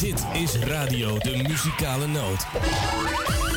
Dit is Radio de Muzikale Noot.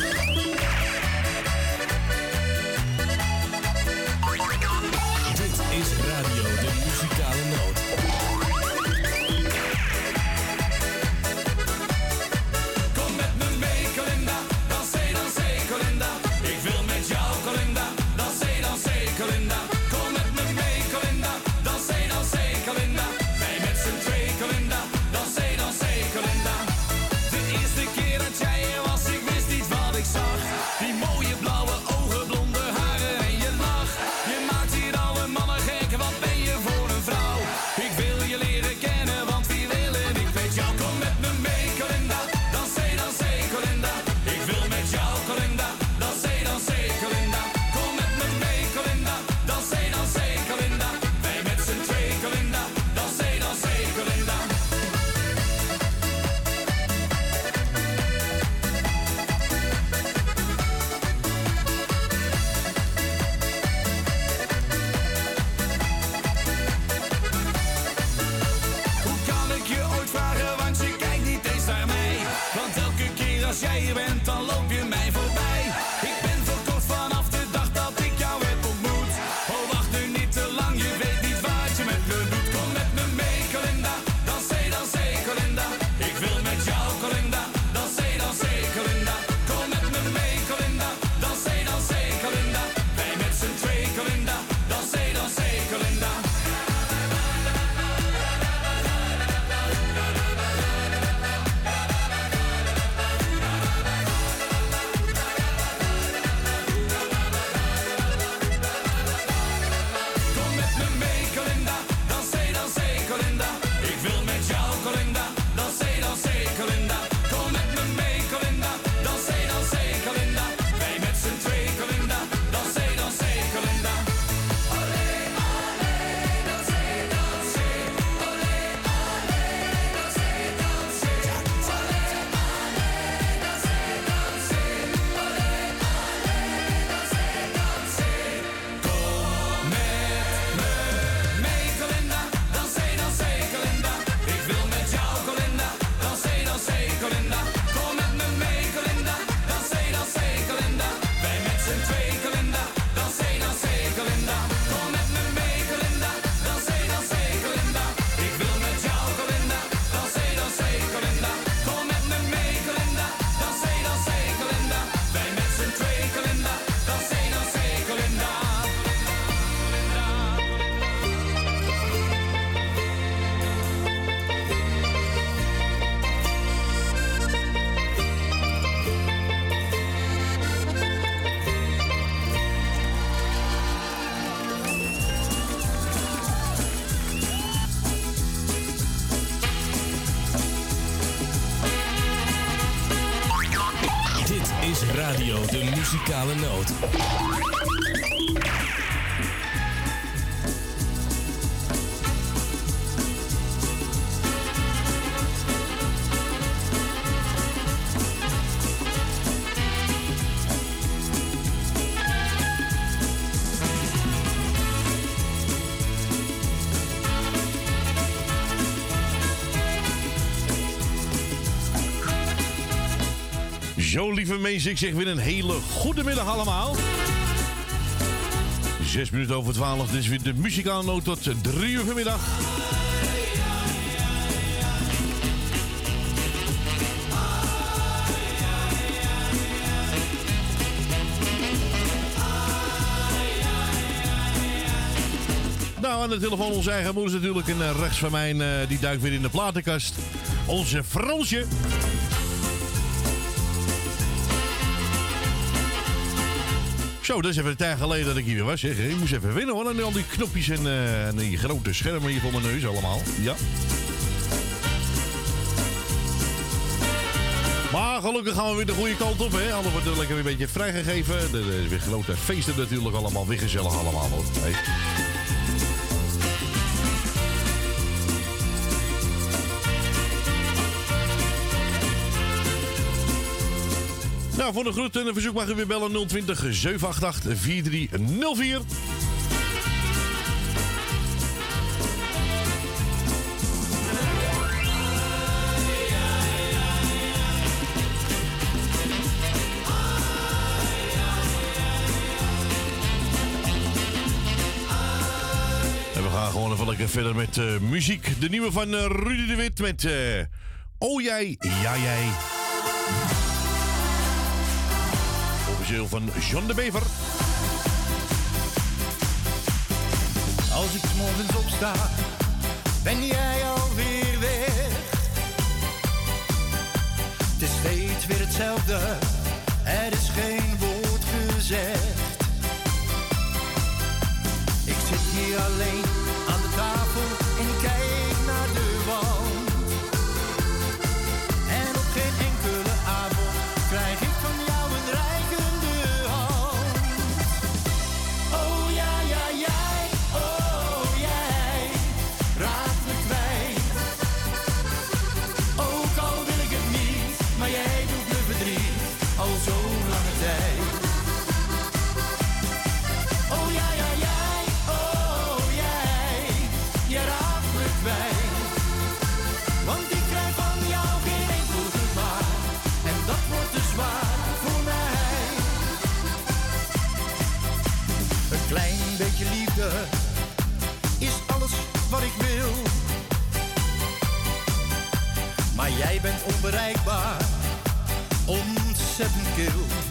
Zo, lieve mensen, ik zeg weer een hele goede middag allemaal. Zes minuten over twaalf, dus weer de muzikale noot tot drie uur vanmiddag. Nou, aan de telefoon onze eigen moeder natuurlijk. En eh, rechts van mij, eh, die duikt weer in de platenkast. Onze Fransje. Zo, dat is even een tijd geleden dat ik hier was. Zeg. Ik moest even winnen hoor. En al die knopjes en, eh, en die grote schermen hier voor mijn neus allemaal. Ja. Maar gelukkig gaan we weer de goede kant op. Hè? Hadden lekker weer een beetje vrijgegeven. Er is weer grote feesten natuurlijk allemaal. Weer gezellig allemaal hoor. voor de groeten en een verzoek mag u weer bellen 020 788 4304. gewoon even lekker verder met eh, muziek. De nieuwe van eh, Rudy de Wit met uh, Oh jij, ja jij. Officieel van John de Bever. Als ik morgens opsta, ben jij alweer weg. Het is steeds weer hetzelfde, er is geen woord gezegd. Ik zit hier alleen is alles wat ik wil. Maar jij bent onbereikbaar, ontzettend kil.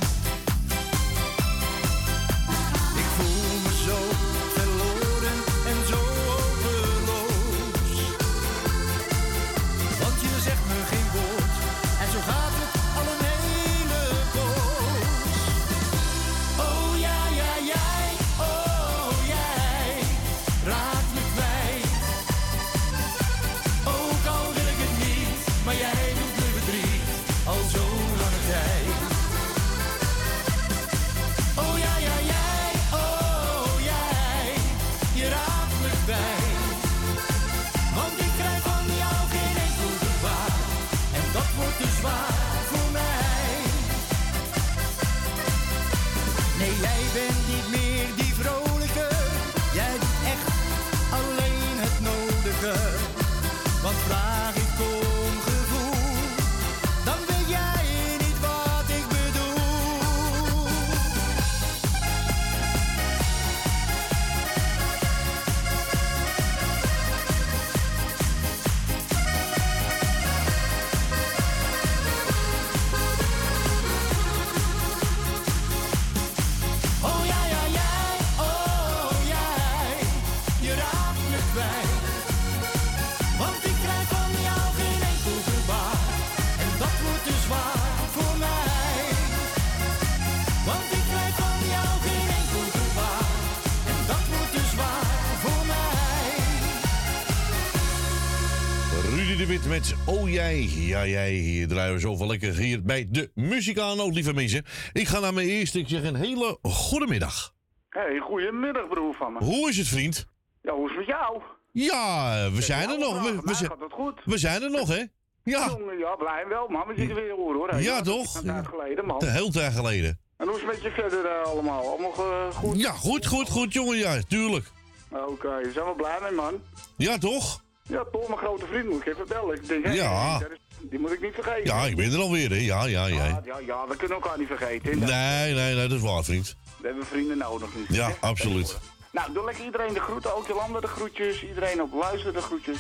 Jij, ja jij. Hier draaien we zoveel lekker hier bij de muzikale lieve mensen. Ik ga naar mijn eerste. Ik zeg een hele goede middag. Hey, goedemiddag broer van me. Hoe is het, vriend? Ja, hoe is het met jou? Ja, we zijn er nog. We, we, zijn, gaat het goed. we zijn er nog, hè? Ja, Jongen, ja, blij wel man, we zitten weer hoor hoor. Hey, Ja, toch? Een tijd geleden man. een heel tijd geleden. En hoe is het met je verder eh, allemaal? Allemaal eh, goed? Ja, goed, goed, goed, jongen. Ja, tuurlijk. Oké, daar zijn we blij mee man. Ja, toch? Ja, toch, mijn grote vriend moet ik even bellen. Ik denk, Ja. die moet ik niet vergeten. Ja, ik ben er alweer, hè? Ja, ja, ja, ja. ja, ja, we kunnen elkaar niet vergeten. Nee, nee, nee, dat is waar, vriend. We hebben vrienden nodig nu. Ja, hè? absoluut. Nou, doe lekker iedereen de groeten. Ook Jolanda de groetjes. Iedereen op luisteren de groetjes.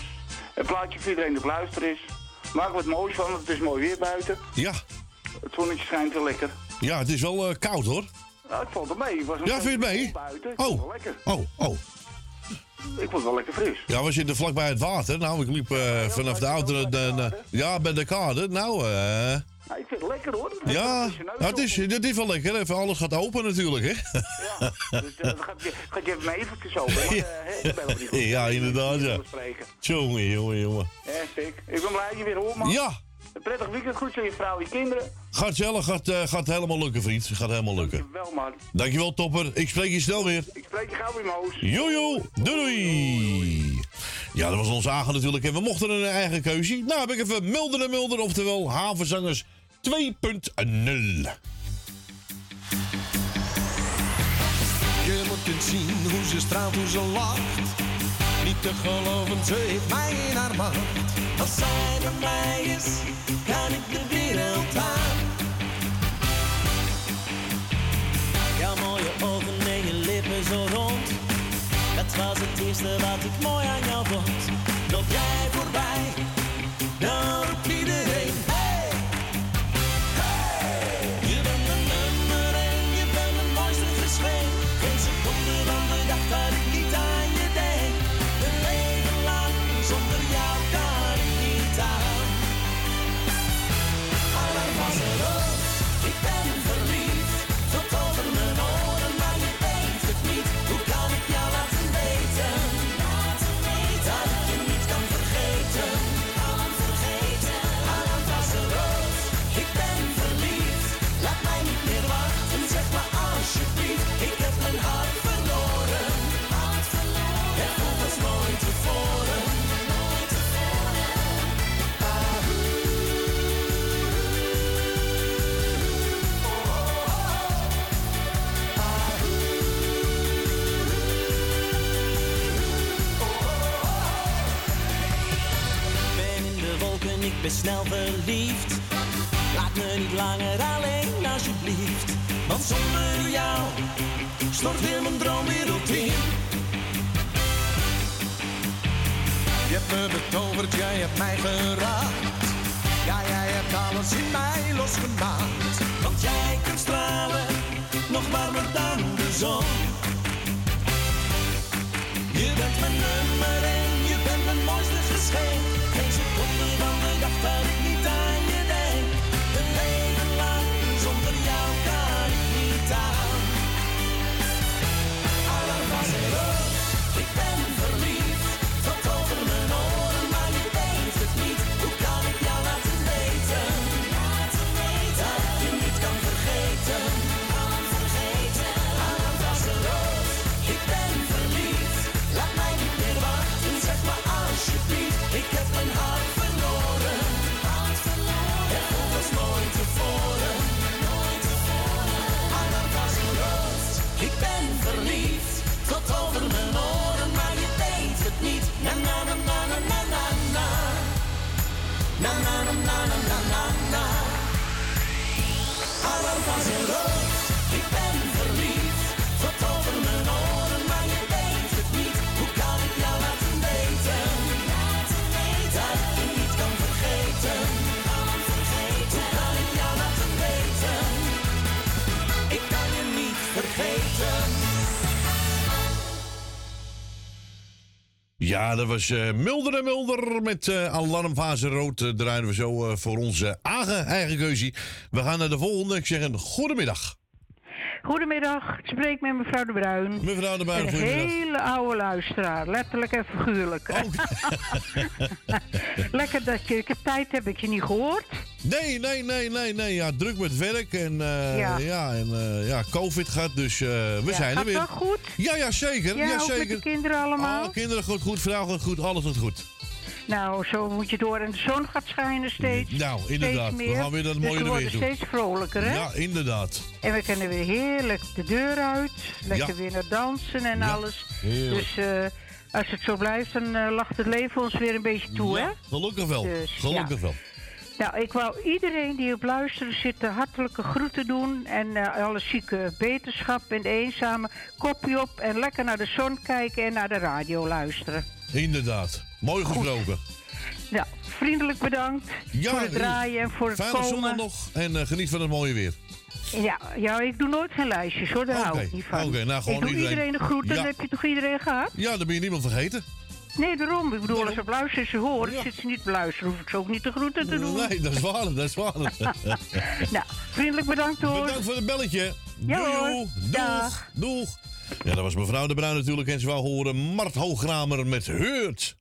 Een plaatje voor iedereen die op luisteren is. Maak wat moois van, want het is mooi weer buiten. Ja, Het zonnetje schijnt wel lekker. ja, het is wel eh, koud, hoor. Nou, ik vond het mee. Het was een Ja, vind je het mee? Buiten. Oh, lekker. oh, oh. Ik vond het wel lekker fris. Ja, we zitten vlakbij het water. Nou, ik liep eh, vanaf de auto... ja, bij de kade. Nou, eh... Nou, ik vind het lekker hoor. Ja, je nou, het is, is wel lekker. Even alles gaat open natuurlijk, hè? Ja, dus eh, dat gaat, je- gaat je even mee eventjes open. Maar, eh, hè, ik ben ook niet goed. Ja, inderdaad, ja. Jongen, jongen, jongen. Ja, stik. Ik ben blij dat je weer hoort, man. Ja, Een prettig weekend. Goed aan je vrouw, je kinderen. gaat zelf, gaat, eh, gaat helemaal lukken, vriend. Gaat helemaal lukken. Wel, man. Dankjewel, topper. Ik spreek je snel weer. Ik spreek je gauw weer, Moos. Jojo, doei doei. Ja, dat was onze Agen natuurlijk. En we mochten een eigen keuze. Nou heb ik even Mulder en Mulder, oftewel Havenzangers 2.0. Je moet eens zien hoe ze straalt, hoe ze lacht. Niet te geloven, ze heeft mij in haar macht. Als zij bij mij is, kan ik de wereld aan. Jouw mooie ogen en je lippen zo rond, dat was het eerste wat ik mooi aan jou vond. Loop jij voorbij, dan roept iedereen Laat me niet langer alleen, alsjeblieft. Want zonder jou stort heel mijn droomwereld in. Je hebt me betoverd, jij hebt mij geraakt. Ja, jij hebt alles in mij losgemaakt. Want jij kunt stralen, nog warmer dan de zon. Je bent mijn nummer één, je bent mijn mooiste geschenk. Na na na na na. Na Ja, dat was eh, Mulder en Mulder met eh, alarmfase rood. eh, draaien we zo voor onze eigen, eigen keuze. We gaan naar de volgende. Ik zeg een goedemiddag. Goedemiddag, ik spreek met mevrouw De Bruin. Mevrouw de Bruin, Een hele oude luisteraar, letterlijk en figuurlijk. Lekker dat je, ik heb tijd, heb ik je niet gehoord. Nee, nee, nee, nee, nee. Ja, druk met werk en, eh, ja. Ja. en eh, ja, COVID gaat, dus eh, we Ja, zijn er gaat weer. wel goed? Ja, ja, zeker. Ja, Ja, ook met de kinderen allemaal? Alle kinderen goed, goed, vrouw gaat goed, alles gaat goed. Nou, zo moet je door en de zon gaat schijnen steeds. Nou, inderdaad. Steeds We gaan weer dat dus mooie we er worden weer steeds vrolijker, hè? Ja, inderdaad. En we kunnen weer heerlijk de deur uit. Lekker Ja. weer naar dansen en Ja, alles. heerlijk. Dus eh, als het zo blijft, dan eh, lacht het leven ons weer een beetje toe, hè? Ja, gelukkig wel. Dus, gelukkig wel. Nou, ik wou iedereen die op luisteren zit de hartelijke groeten doen. En eh, alle zieke beterschap en de eenzame kopje op. En lekker naar de zon kijken en naar de radio luisteren. Inderdaad. Mooi gesproken. Nou, vriendelijk bedankt Ja, voor het draaien en voor het Fijne komen. zondag nog en eh, geniet van het mooie weer. Ja, ja, ik doe nooit geen lijstjes hoor, daar hou ik niet van. oké, nou, gewoon ik doe iedereen- iedereen de groeten, Ja. dan heb je toch iedereen gehad? Ja, dan ben je niemand vergeten. Nee, daarom. Ik bedoel, Daarom. als op luisteren ze horen, Ja. zit ze niet beluisteren, hoef ik ze ook niet de groeten te doen. Nee, dat is waar, dat is waar. Nou, vriendelijk bedankt hoor. Bedankt voor het belletje. Ja, Doei. Doeg. Doeg. Ja, dat was mevrouw De Bruin natuurlijk. En ze wou horen Mart Hooggramer met Heurt.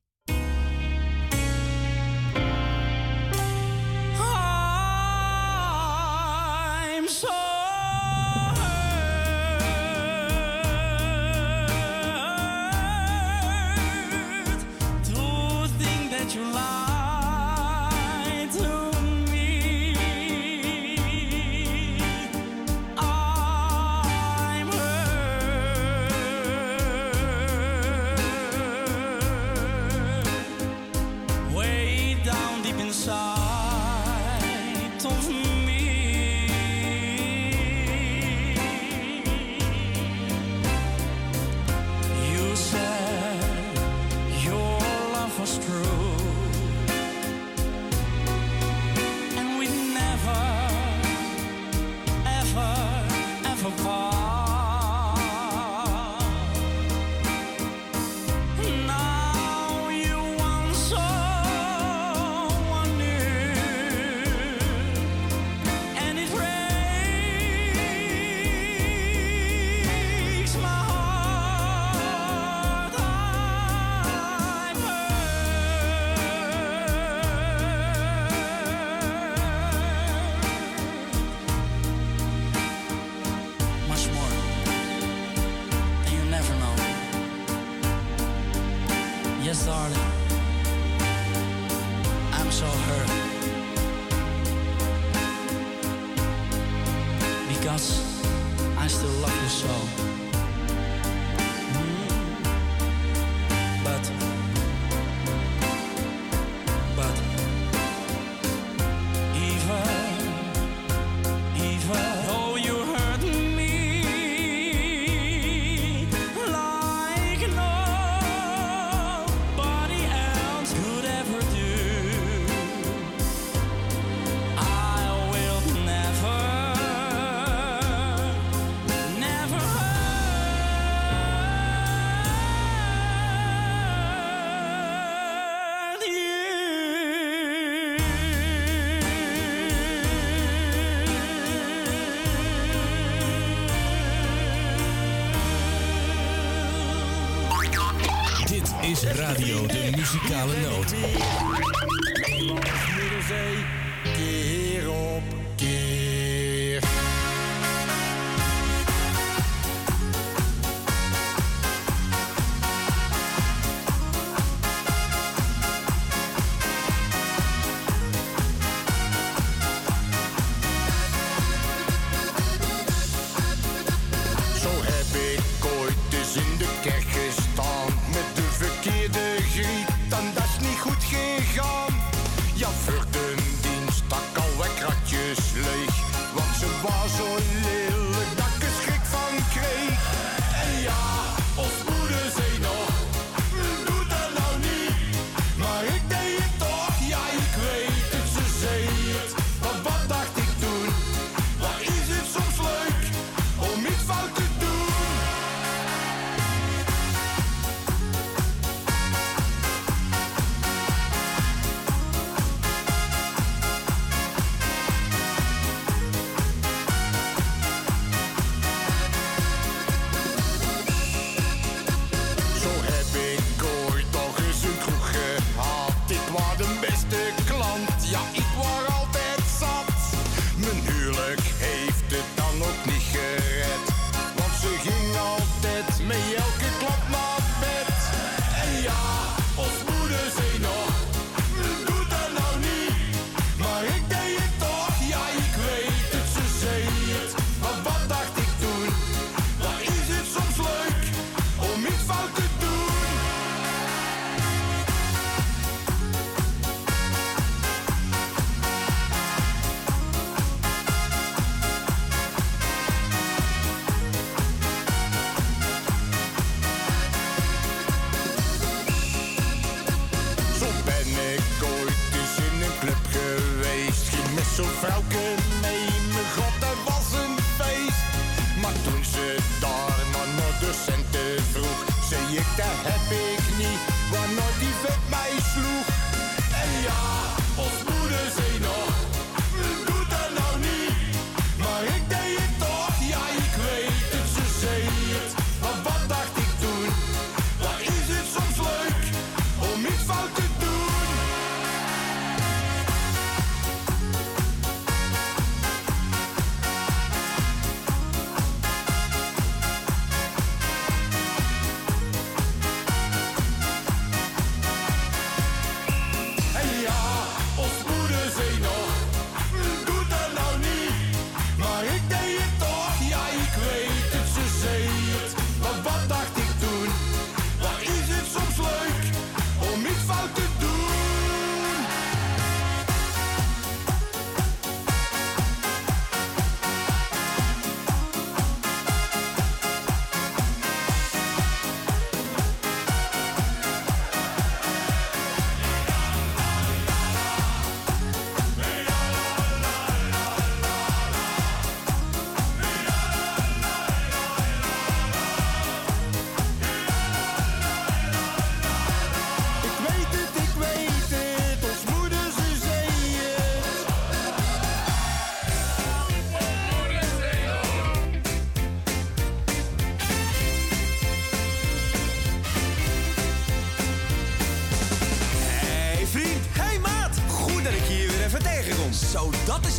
Muzikale Noot.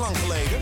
Dat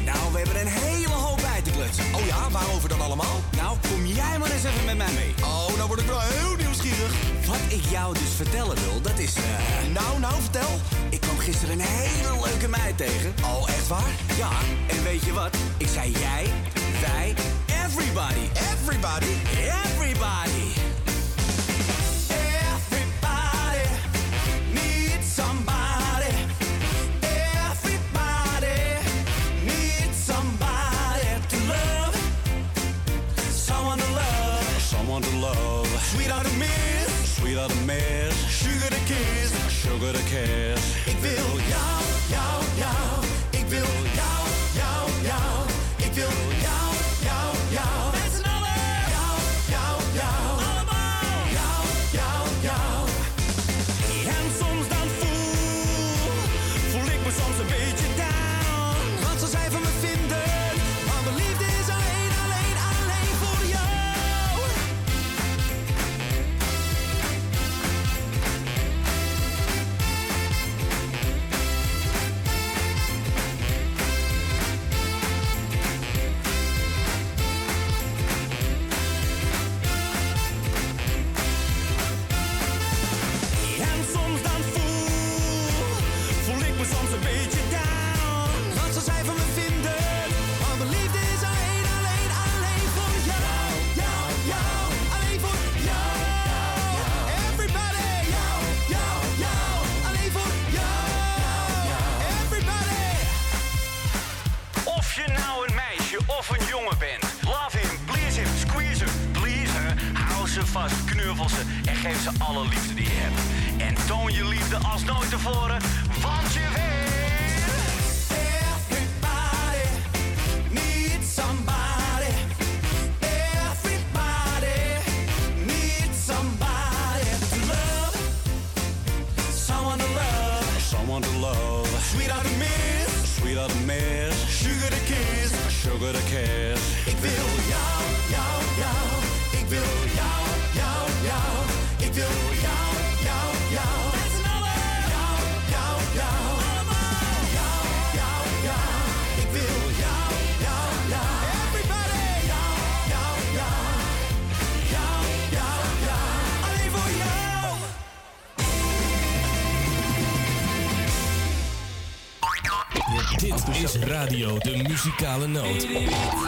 Muzikale Noot.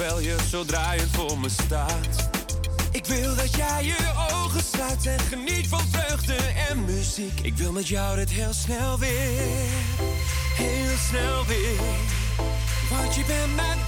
Zodra je zo draaiend voor me staat. Ik wil dat jij je ogen sluit en geniet van vreugde en muziek. Ik wil met jou dit heel snel weer, heel snel weer. Want je bent mijn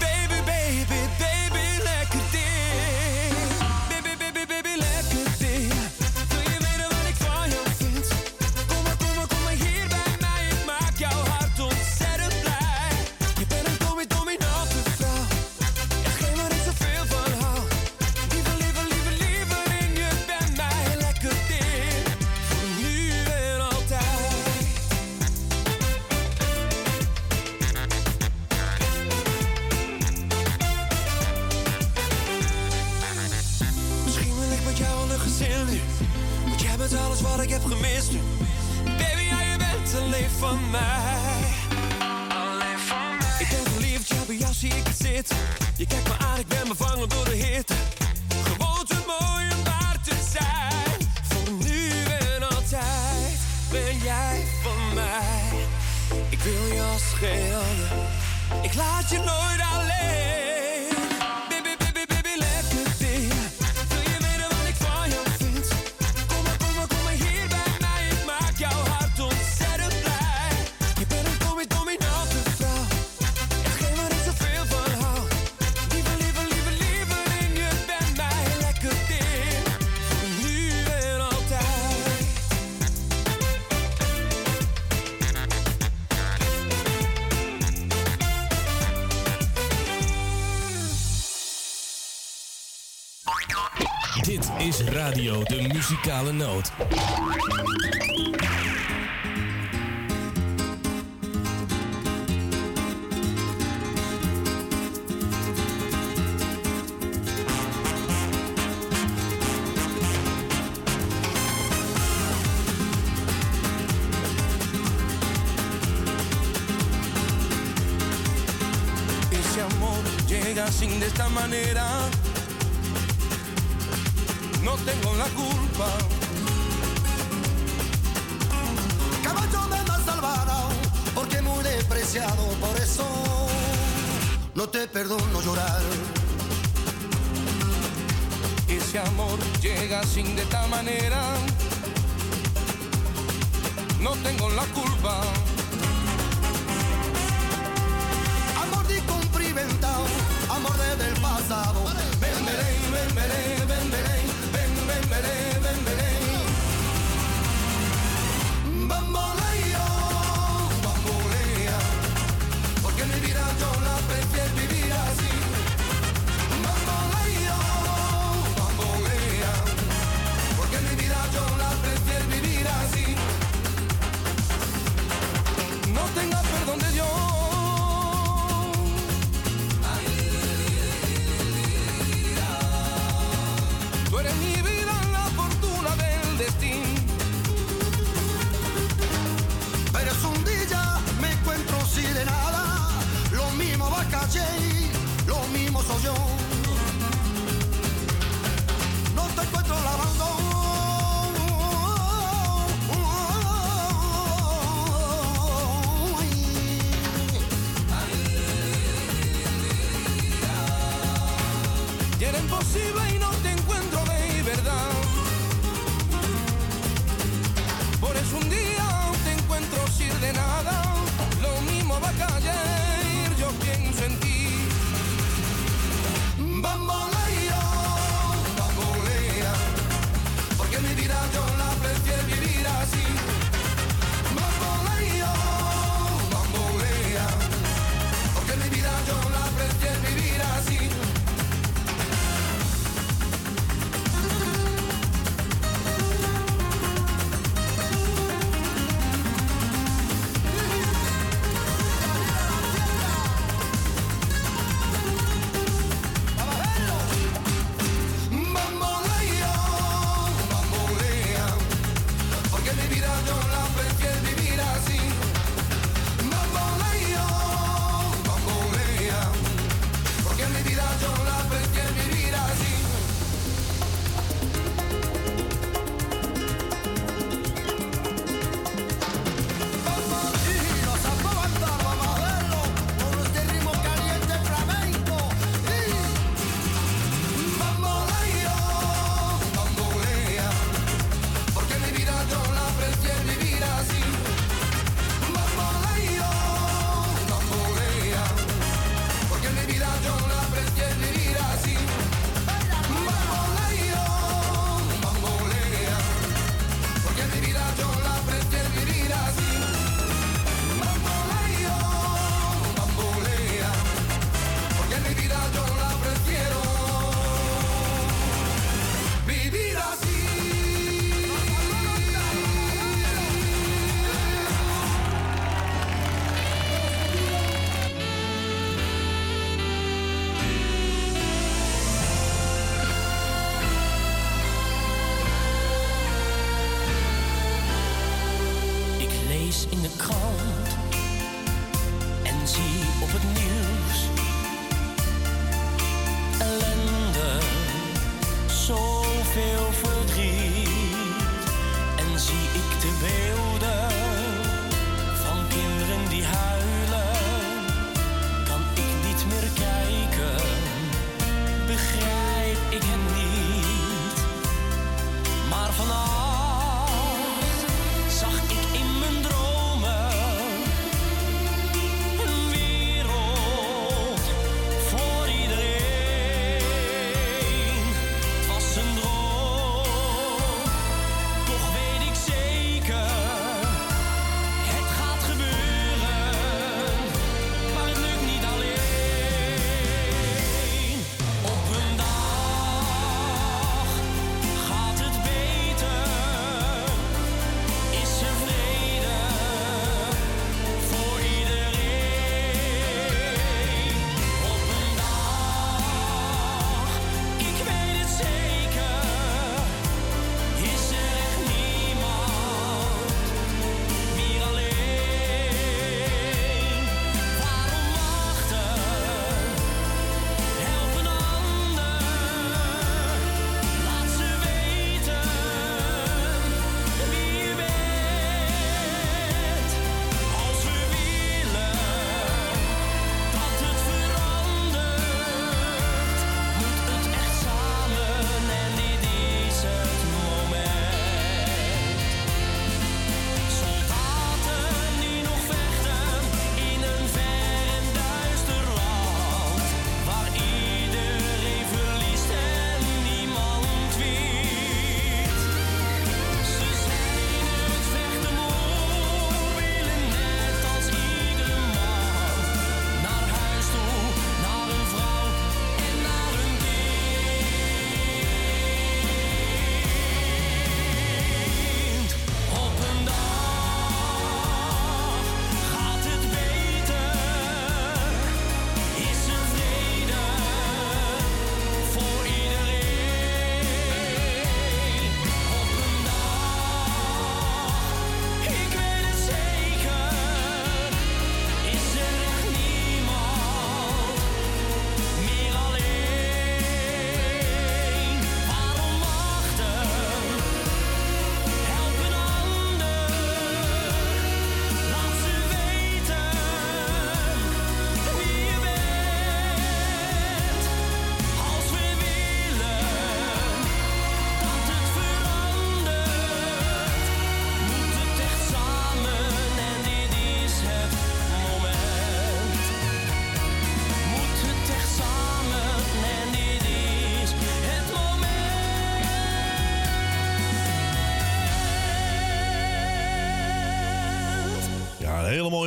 muzikale noot.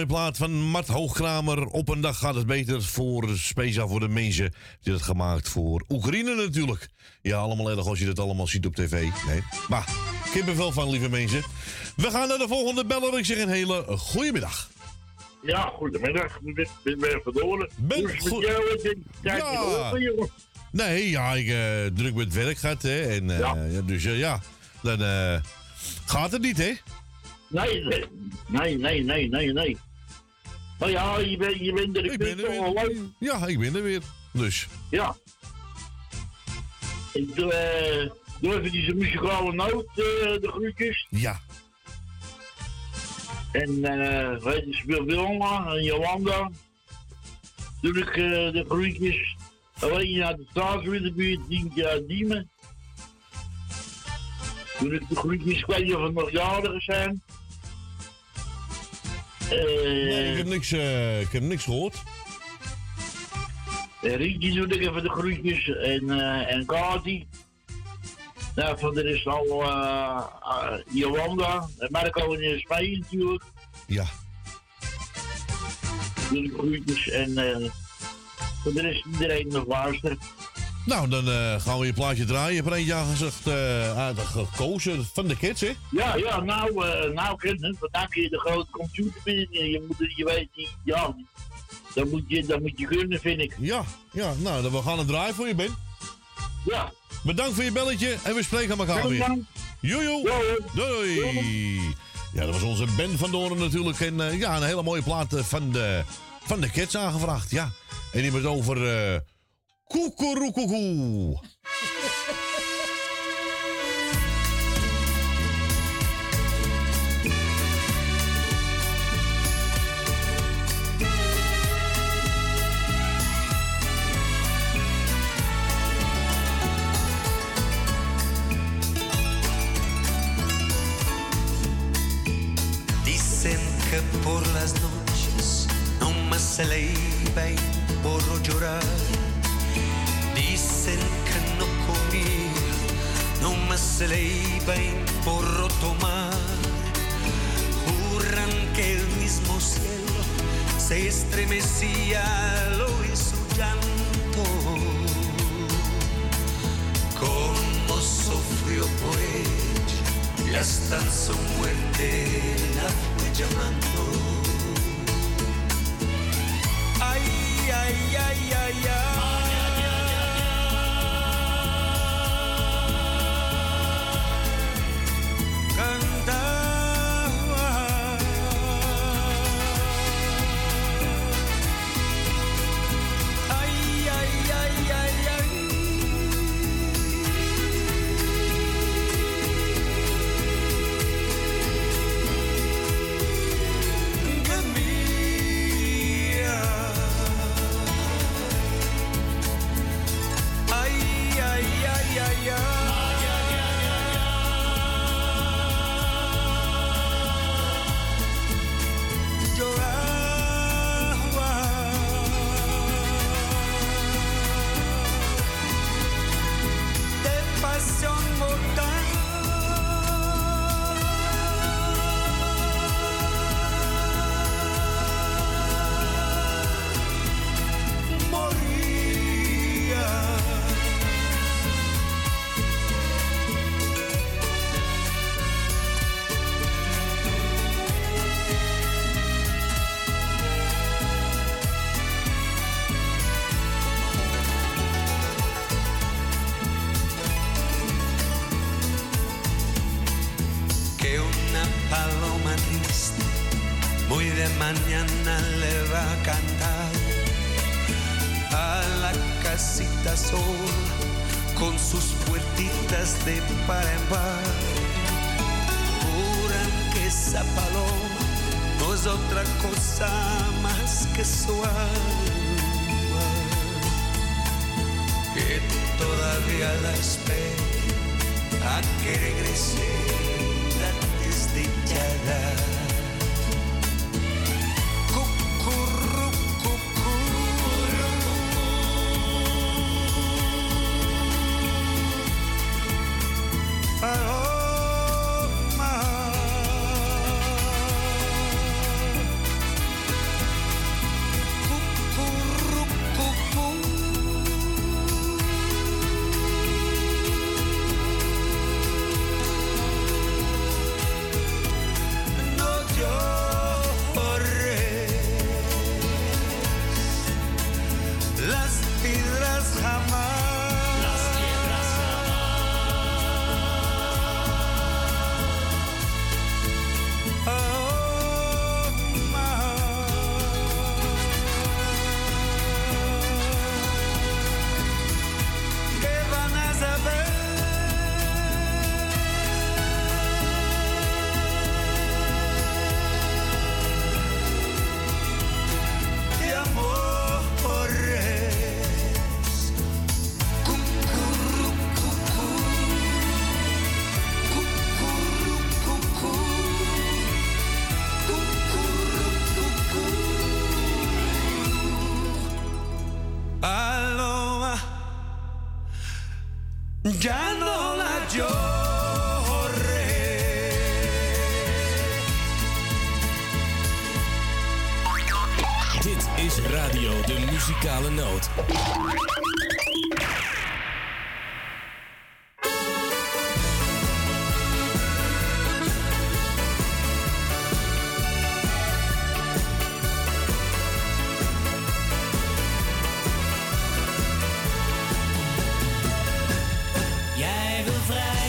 Mooie plaat van Mart Hoogkramer. Op een dag gaat het beter voor, speciaal voor de mensen die het gemaakt voor Oekraïne natuurlijk. Ja, allemaal erg als je dat allemaal ziet op tv. Nee, maar kippenvel van, lieve mensen. We gaan naar de volgende beller. Ik zeg een hele goede middag. Ja, goedemiddag. Ik ben, weer verloren. Ben goed- Ja. Nee, ja, ik eh, druk met werk gehad, hè. En, eh, ja. dus eh, ja, dan gaat het niet, hè. Nee, nee, nee, nee, nee, nee, nee. Nou ja, je bent, je bent er. Ik ben er wel leuk. Ja, ik ben er weer. Dus. Ja. Ik doe, doe even die muzikale noot, eh, de groetjes. Ja. En eh, weet je, speel Wilma en Jolanda. Doe ik de groetjes. Alleen naar de staatswinterbuurt, Dientje uit Diemen. Doe ik de groetjes, ik weet niet of het nog jarigen zijn. Nee, ik heb niks, eh, ik heb niks gehoord. En Rietje doe ik even de groetjes en, eh en Kati. Nou, van er is al eh eh, Jolanda en Marco in Spanje natuurlijk. Ja. Doe ik groetjes en eh voor de rest iedereen nog luisteren. Nou, dan eh, gaan we je plaatje draaien. Je hebt er eentje aangezegd, uh, gekozen van de kids, hè? Ja, ja, nou, uh, nou kinderen, vandaag kun je de grote computer binnen. Je moet, je weet, niet, ja, dat moet je, dat moet je kunnen, vind ik. Ja, ja, nou, dan we gaan het draaien voor je, Ben. Ja. Bedankt voor je belletje en we spreken elkaar weer. Joejoe. Doei. Doei. Ja, dat was onze Ben van Doren natuurlijk. En ja, een hele mooie plaat van de, van de kids aangevraagd, ja. En die was over... Cucurucucu. Que por las noches no me se le iba por llorar meseleyi behin porroto mar. Jurran que el mismo cielo se estremecía al oír su llanto. Cómo sufrió por ella y hasta en su muerte la fue llamando. Ay, ay, ay, ay, ay.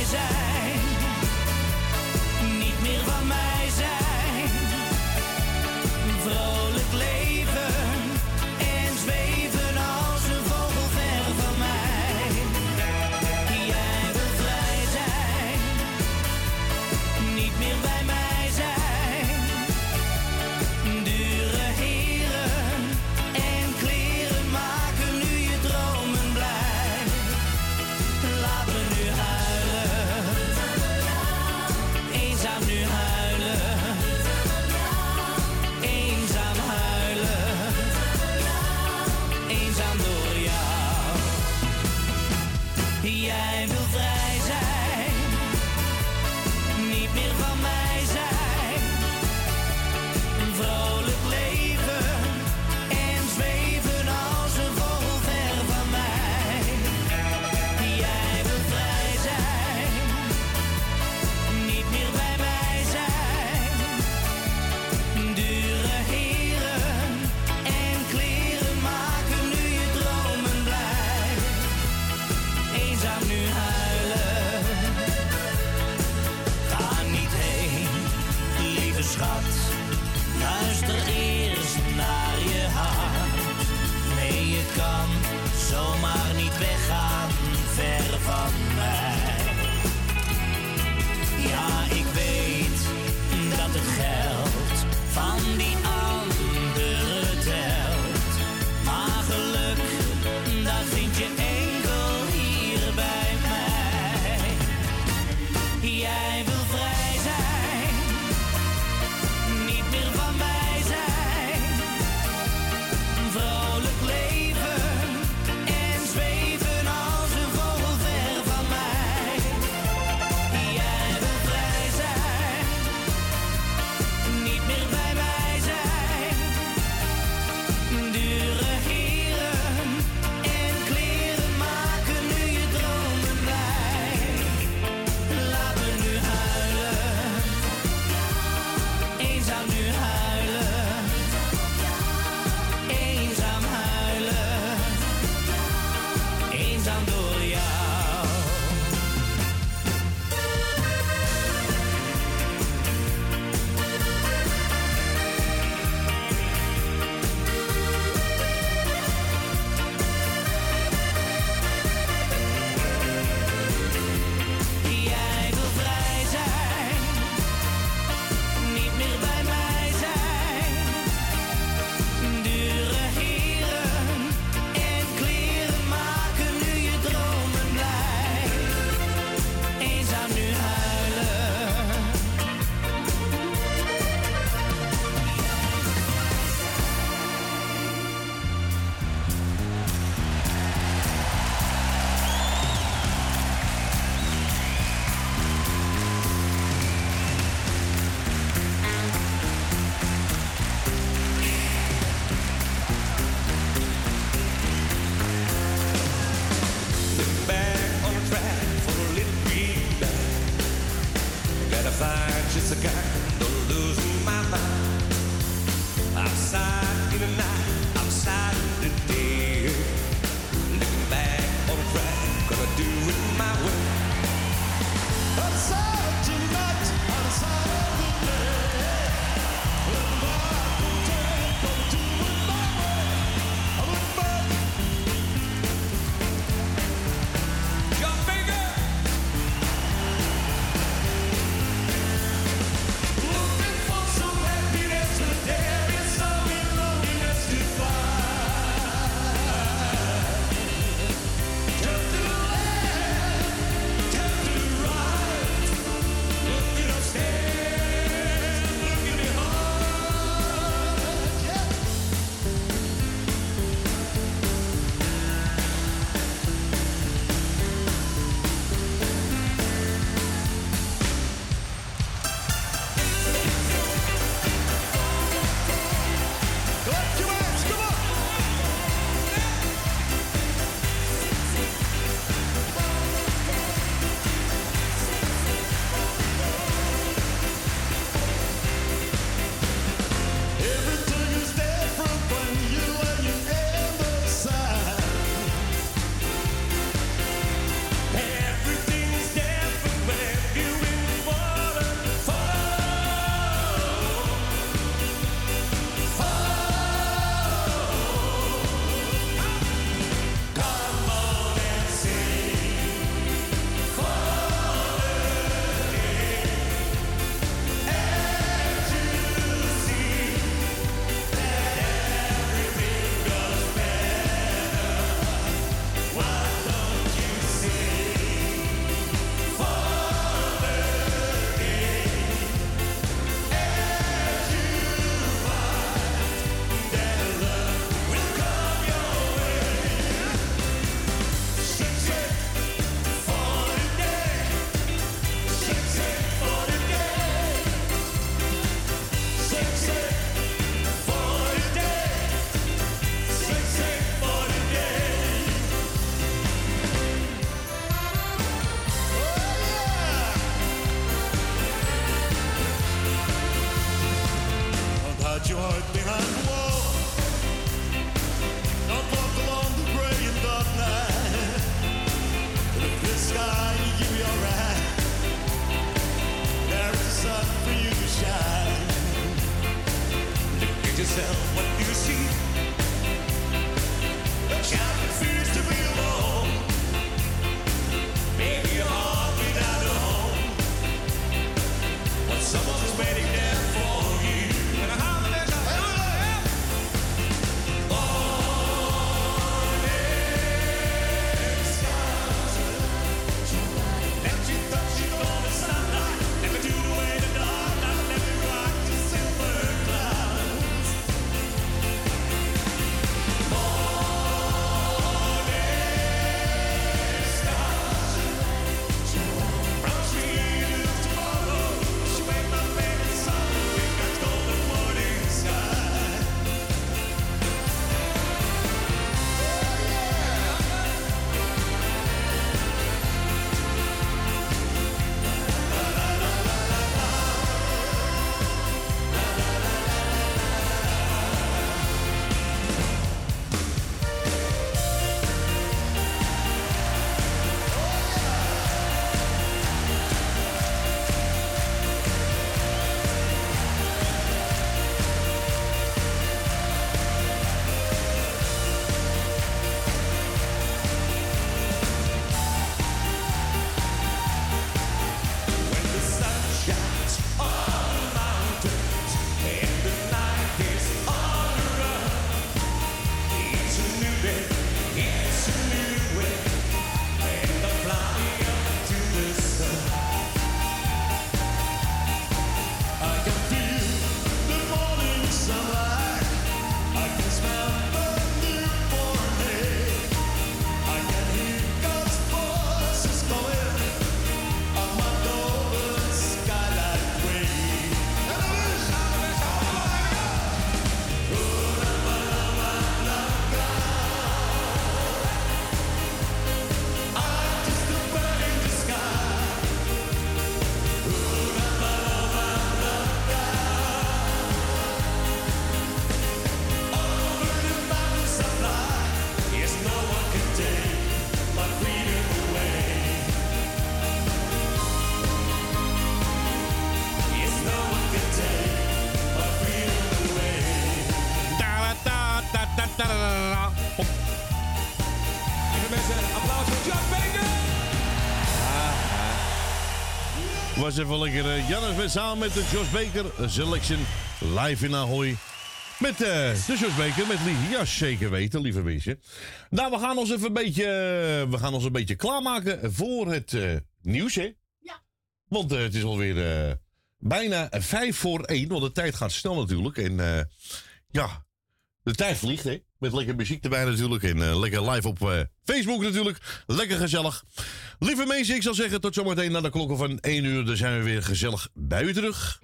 desire was even lekker eh, Jannes met samen met de Jos Baker eh, Selection live in Ahoy. Met eh, de Jos Baker, met Lieve. Ja, zeker weten, lieve mensen. Nou, we gaan ons even een beetje, we gaan ons een beetje klaarmaken voor het nieuws, hè? Ja. Want het is alweer bijna vijf voor één, want de tijd gaat snel natuurlijk. En ja, de tijd vliegt, hè? Met lekker muziek erbij natuurlijk. En eh, lekker live op eh, Facebook natuurlijk. Lekker gezellig. Lieve mensen, ik zal zeggen tot zometeen na de klokken van 1 uur. Dan zijn we weer gezellig bij u terug.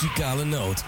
muzikale noot.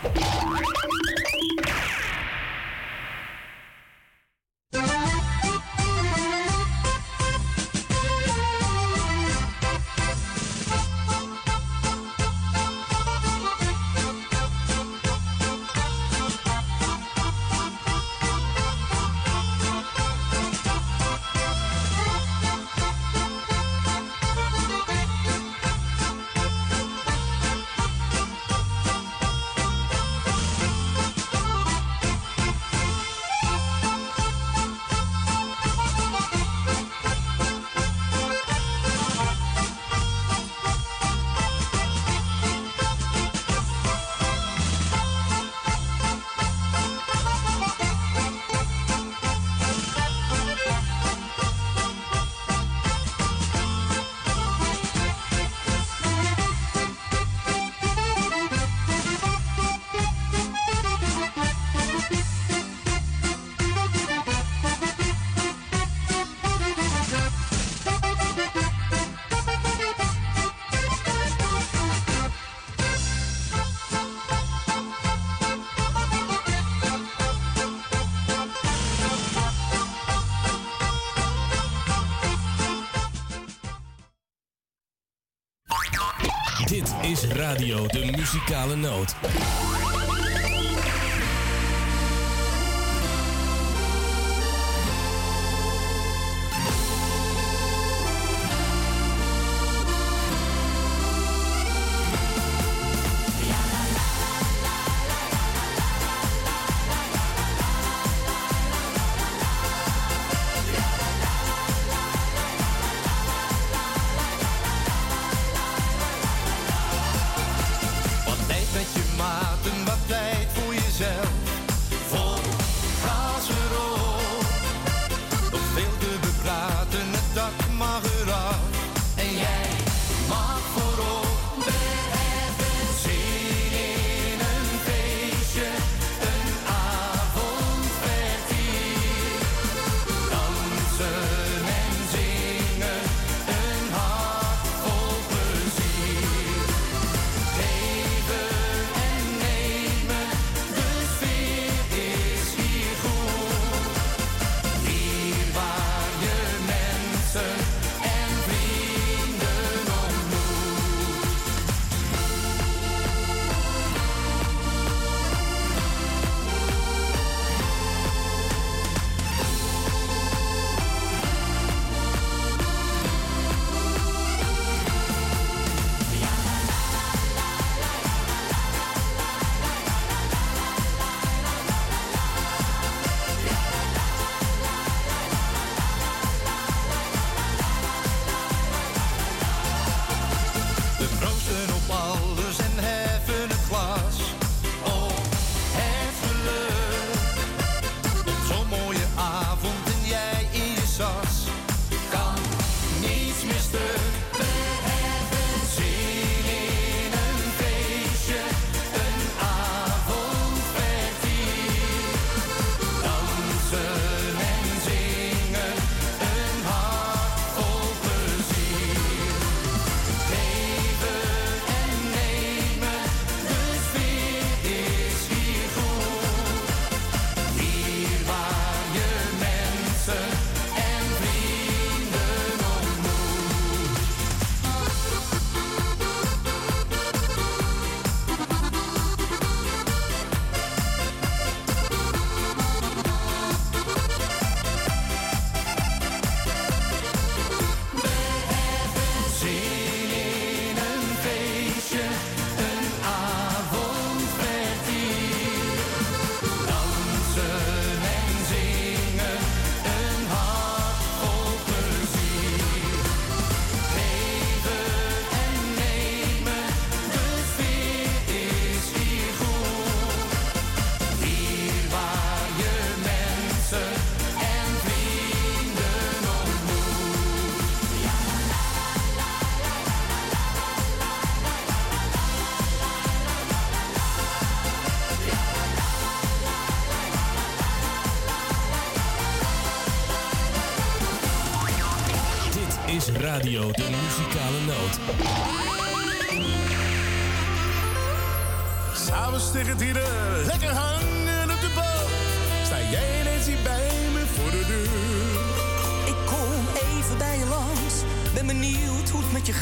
muzikale noot.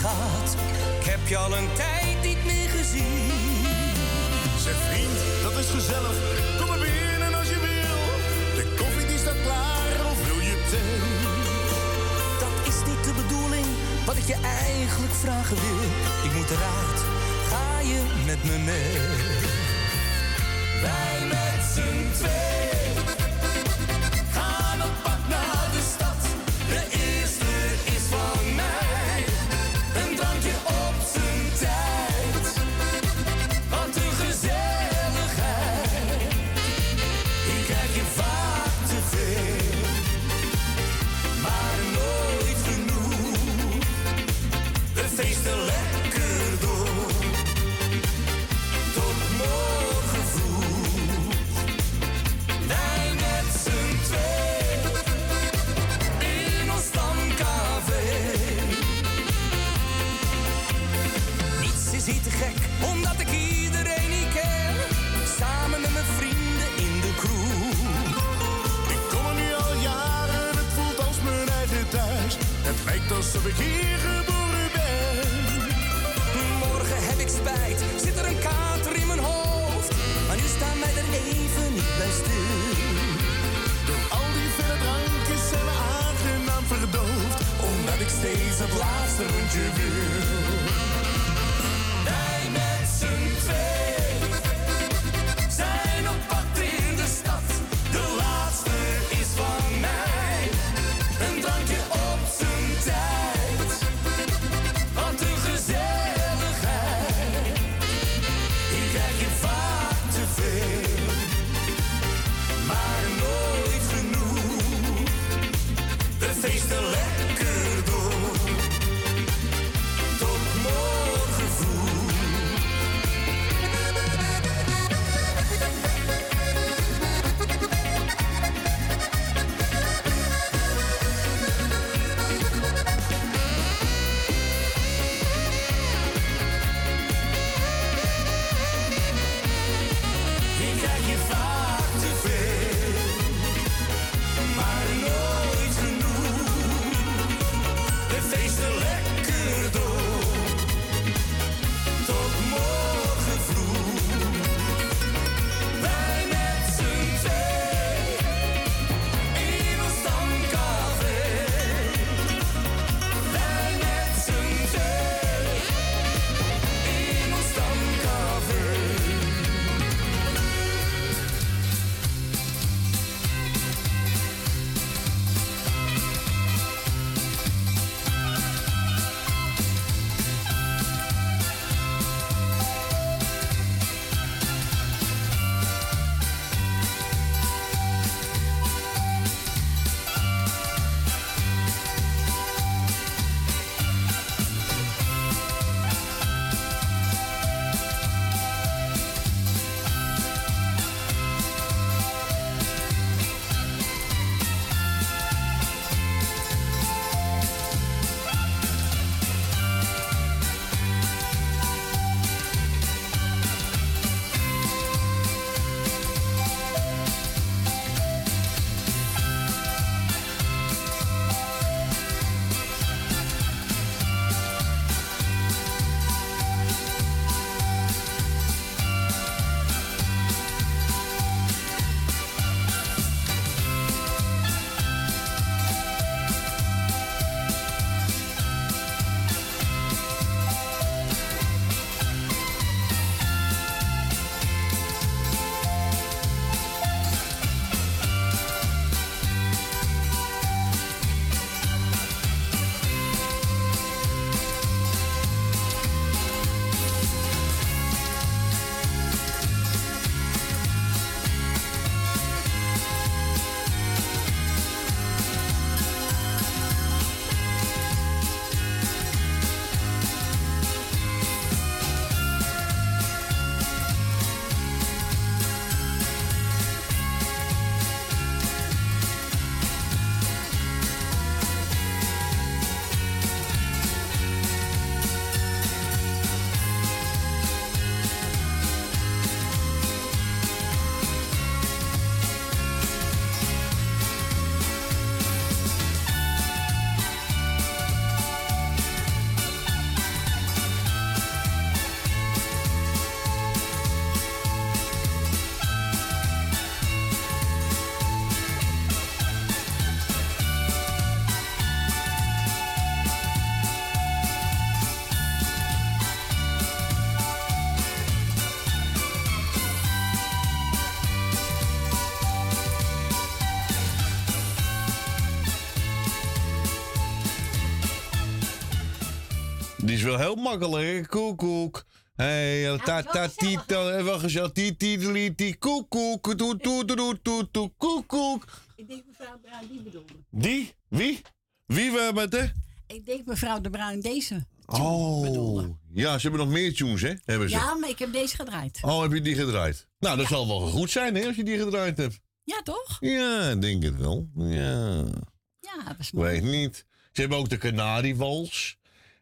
Ik heb je al een tijd niet meer gezien. Zeg vriend, dat is gezellig. Kom maar binnen als je wil. De koffie die staat klaar, of wil je thee? Dat is niet de bedoeling, wat ik je eigenlijk vragen wil. Ik moet eruit, ga je met me mee? Wij met z'n tweeën. Is wel heel makkelijk, hè? Koek, koek. Hey, ta ta tito, eh, wel gezellig. Ti ti li, ti koek koek, toet toet toet toet toet toet koek koek. Ik denk mevrouw Bruin die bedoelde. Die? Wie? Wie we met de? Ik denk mevrouw de Bruin deze. Oh, ja, ze hebben nog meer tunes, hè? Hebben ze. Ja, maar ik heb deze gedraaid. Oh, heb je die gedraaid? Nou, dat zal wel goed zijn, hè, als je die gedraaid hebt. Ja, toch? Ja, denk het wel. Ja. Ja, dat is Ik mooi. weet niet. Ze hebben ook de Canariewals.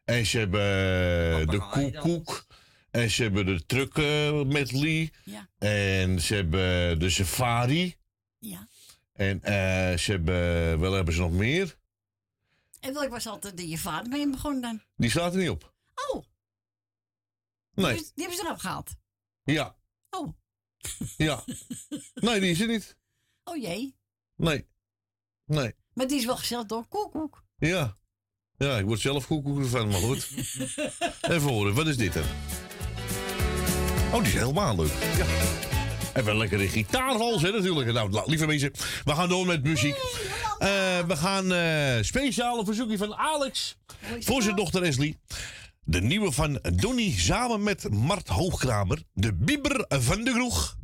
En ze hebben de koekoek. En ze hebben de truck eh, medley. Ja. En ze hebben de safari. Ja. En eh, ze hebben, wel hebben ze nog meer. En welk was altijd de je vader mee begonnen dan? Die staat er niet op. Oh, Nee. die, die hebben ze erop gehaald. Ja. Oh. Ja. Nee, die is er niet. Oh jee. Nee. Nee. Maar die is wel gezellig door koekoek. Ja. Ja, ik word zelf koekoek van, maar goed. Even horen, wat is dit dan? Oh, die is helemaal leuk. Ja. Even een lekkere gitaarvals, hè, natuurlijk. Nou, lieve mensen, we gaan door met muziek. Eh, we gaan eh speciale verzoekje van Alex voor zijn dochter Eslie. De nieuwe van Donny samen met Mart Hoogkramer. De Bieber van de Kroeg.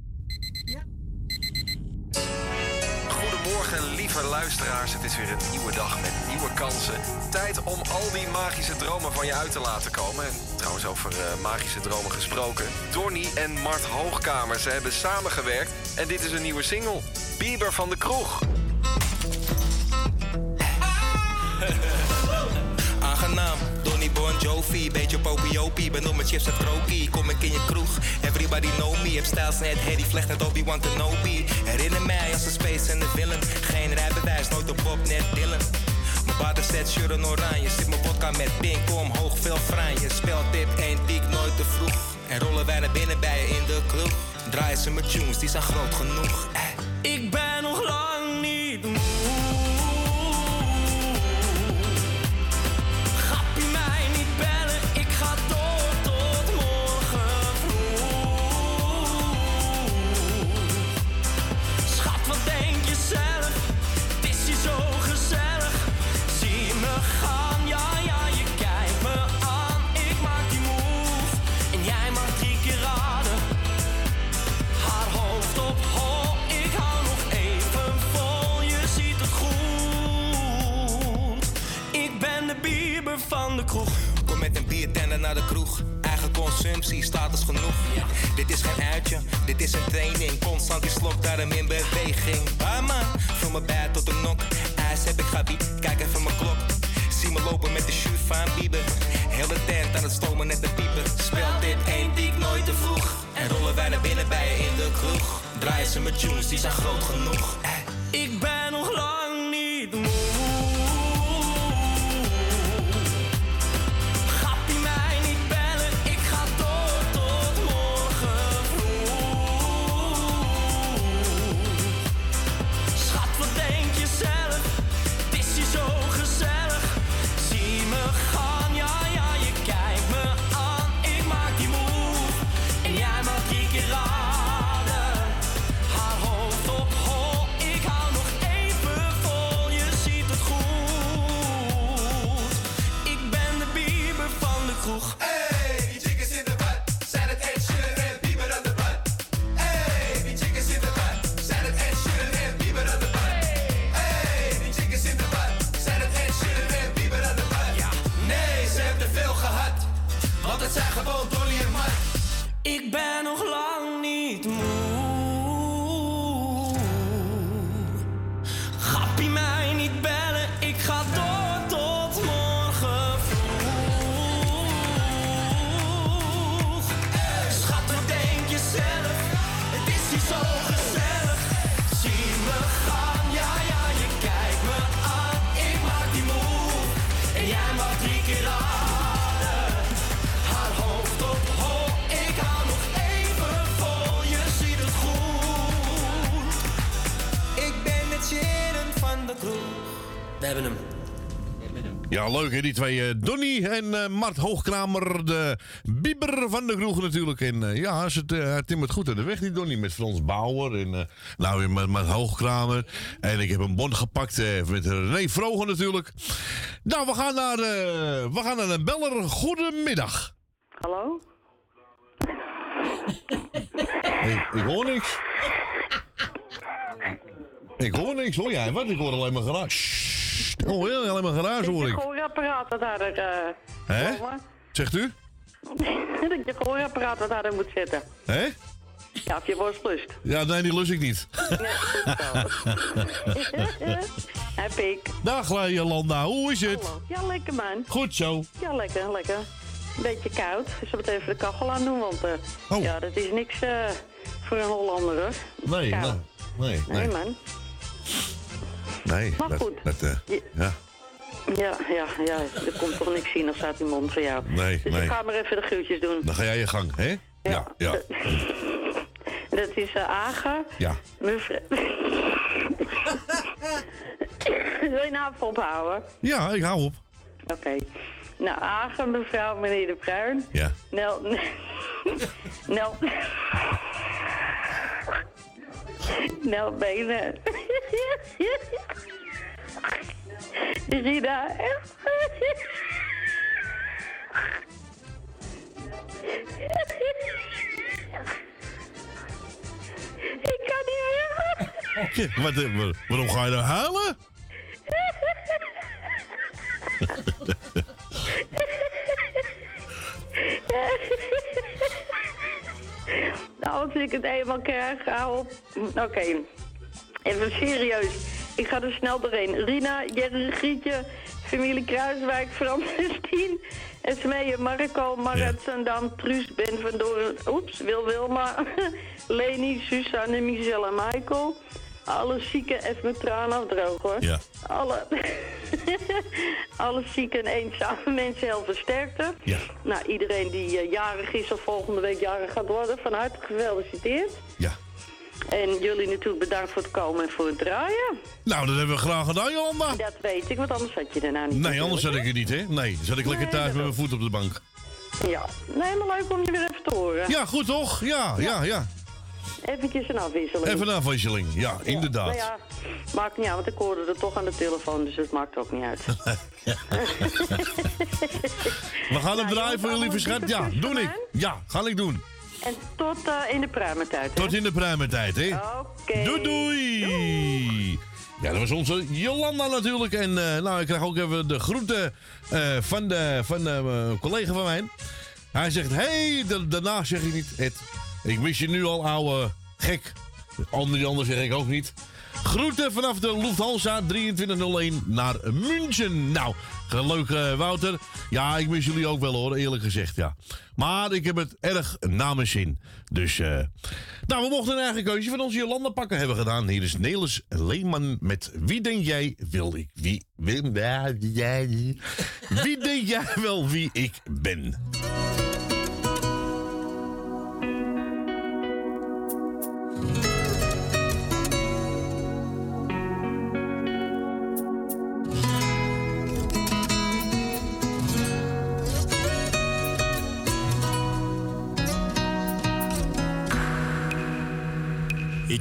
Lieve luisteraars. Het is weer een nieuwe dag met nieuwe kansen. Tijd om al die magische dromen van je uit te laten komen. En trouwens, over eh, magische dromen gesproken. Donny en Mart Hoogkamer, ze hebben samengewerkt. En dit is een nieuwe single. Bieber van de Kroeg. Jovi, beetje popiopie. Ben op mijn chips en krokie, kom ik in je kroeg. Everybody know me, heb stijls net Harry Vlecht net Obi-Wan Kenobi. Herinner mij als een space en de villain. Geen rijbewijs, nooit op Bob, net Dylan. Mijn baden zet shirt en oranje, zit mijn vodka met pink omhoog, veel franje. Speltip, één piek, nooit te vroeg. En rollen wij naar binnen bij je in de club. Draaien ze mijn tunes, die zijn groot genoeg. Eh. Ik ben nog lang van de kroeg. Kom met een biertender naar de kroeg. Eigen consumptie, status genoeg. Dit is geen uitje, dit is een training. Constant die slok, daarom in beweging. Ah man, vul me bij tot een nok. IJs heb ik gabi, kijk even mijn klok. Zie me lopen met de shoot van Bieber. Hele tent aan het stomen net de pieper. Speelt dit één piek nooit te vroeg. En rollen wij naar binnen bij je in de kroeg. Draaien ze met tunes, die zijn groot genoeg. Ik ben nog lang niet moe. Ja, leuk hè, die twee. eh, Donny en eh, Mart Hoogkramer, de bieber van de kroeg natuurlijk. En eh, ja, ze hij timmert goed aan de weg, die Donny, met Frans Bauer. En nou weer met, met Hoogkramer. En ik heb een bon gepakt met René Vrogen natuurlijk. Nou, we gaan naar, we gaan naar een beller. Goedemiddag. Hallo? Ik, ik hoor niks. Ik hoor niks, hoor jij wat? Ik hoor alleen maar geraas. Oh, alleen maar geraas hoor Dat ik. je gehoorapparaat wat harder... eh Hè? Zegt u? dat je gehoorapparaat wat harder moet zetten. Hè? Ja, of je worst lust. Ja, nee, die lust ik niet. Hé, Pik. Dag Jolanda, hoe is het? Hallo. Ja, lekker man. Goed zo. Ja, lekker, lekker. Een beetje koud. Dus we moeten even de kachel aan doen, want eh, ja, dat is niks eh, voor een Hollander, hoor. Nee, nee, nee, Nee, nee. man. Nee, Maar dat, goed. dat, eh, Je- ja, Ja, ja, ja. Er komt toch niks in als staat die mond voor jou. Nee, dus nee. ik ga maar even de gruutjes doen. dan ga jij je gang, hè? Ja, ja. Dat is uh, Agen. Ja. Mevrouw... Wil je nou even ophouden? Ja, ik hou op. Oké. Nou, Agen, mevrouw, meneer De Bruin. Ja. Nel... Nel... Nel Benen. Rina. Ik kan niet meer. Ja, wat, eh, wa- waarom ga je nou huilen? Nou, als ik het eenmaal krijg, hou op. Oké, even serieus. Ik ga er snel doorheen. Rina, Jerry, Grietje, familie Kruiswijk, Frans en Stien. Esmee, Marco, Marit, Zandam, Truus, Ben van Doren, oeps, Wil Wilma, Leni, Suzanne, Michelle en Michael. Alle zieken, even mijn tranen afdrogen hoor. Ja. Alle, alle zieke en eenzame mensen heel versterkte. Ja. Nou, iedereen die eh, jarig is of volgende week jarig gaat worden, van harte gefeliciteerd. Ja. En jullie natuurlijk bedankt voor het komen en voor het draaien. Nou, dat hebben we graag gedaan, Jolanda. Dat weet ik, want anders had je daarna niet. Nee, anders zat natuurlijk, ik er niet, hè? Nee, zat ik lekker thuis met mijn voet op de bank. Ja, nee, maar leuk om je weer even te horen. Ja, goed toch? Ja, ja, ja. Eventjes een afwisseling. Even een afwisseling. Ja, inderdaad. Nou ja, maakt niet uit, want ik hoorde er toch aan de telefoon, dus het maakt ook niet uit. We gaan hem Nou, draaien voor jullie verschat. Ja, doe ik. Ja, ga ik doen. En tot eh, in de pruimentijd. hè? Tot in de pruimentijd, hè? Oké. Doei, doei. Ja, dat was onze Jolanda natuurlijk. En eh, nou, ik krijg ook even de groeten eh, van, de, van de, eh, collega van mij. Hij zegt, hey, da- daarna zeg ik niet, Ed, ik mis je nu al, ouwe gek. Ander die ander zeg ik ook niet. Groeten vanaf de Lufthansa 2301 naar München. Nou, leuk eh, Wouter. Ja, ik mis jullie ook wel hoor, eerlijk gezegd, ja. Maar ik heb het erg mijn zin. Dus, eh nou, we mochten een eigen keuze van onze Jolanda pakken hebben gedaan. Hier is Nelis Leeman met Wie denk jij wil ik wie... Wie, wie denk jij wel wie ik ben?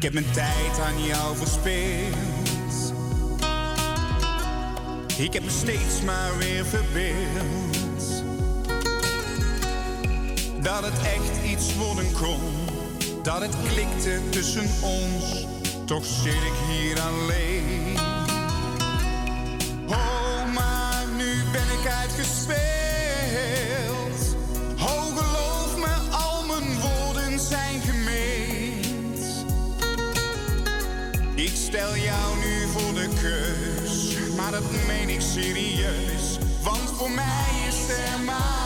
Ik heb mijn tijd aan jou verspeeld. Ik heb me steeds maar weer verbeeld. Dat het echt iets worden kon. Dat het klikte tussen ons. Toch zit ik hier alleen. Oh, maar nu ben ik uitgespeeld. Oh, geloof me, al mijn woorden zijn gemeend. Ik stel jou nu voor de keus, maar dat meen ik serieus. Want voor mij is er maar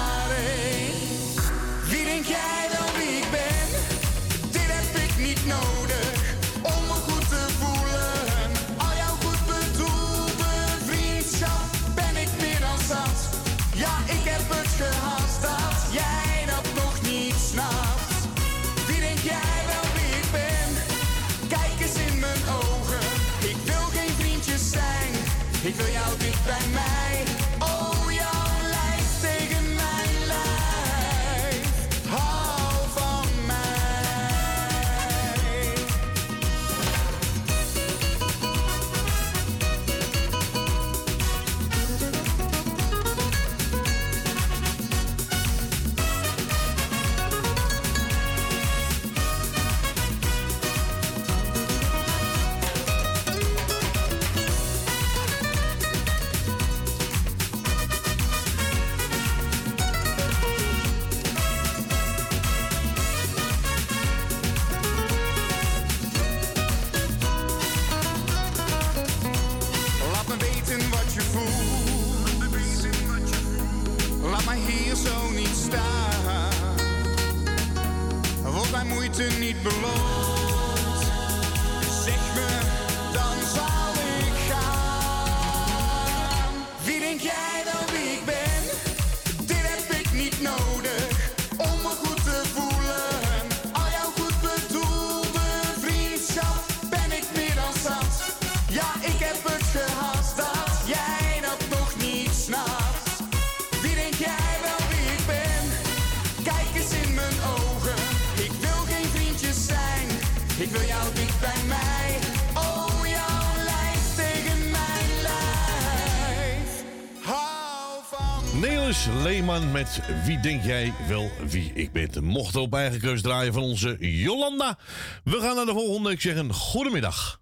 met Wie denk jij wel wie ik ben? Mocht op eigen keus draaien van onze Jolanda. We gaan naar de volgende. Ik zeg een goedemiddag.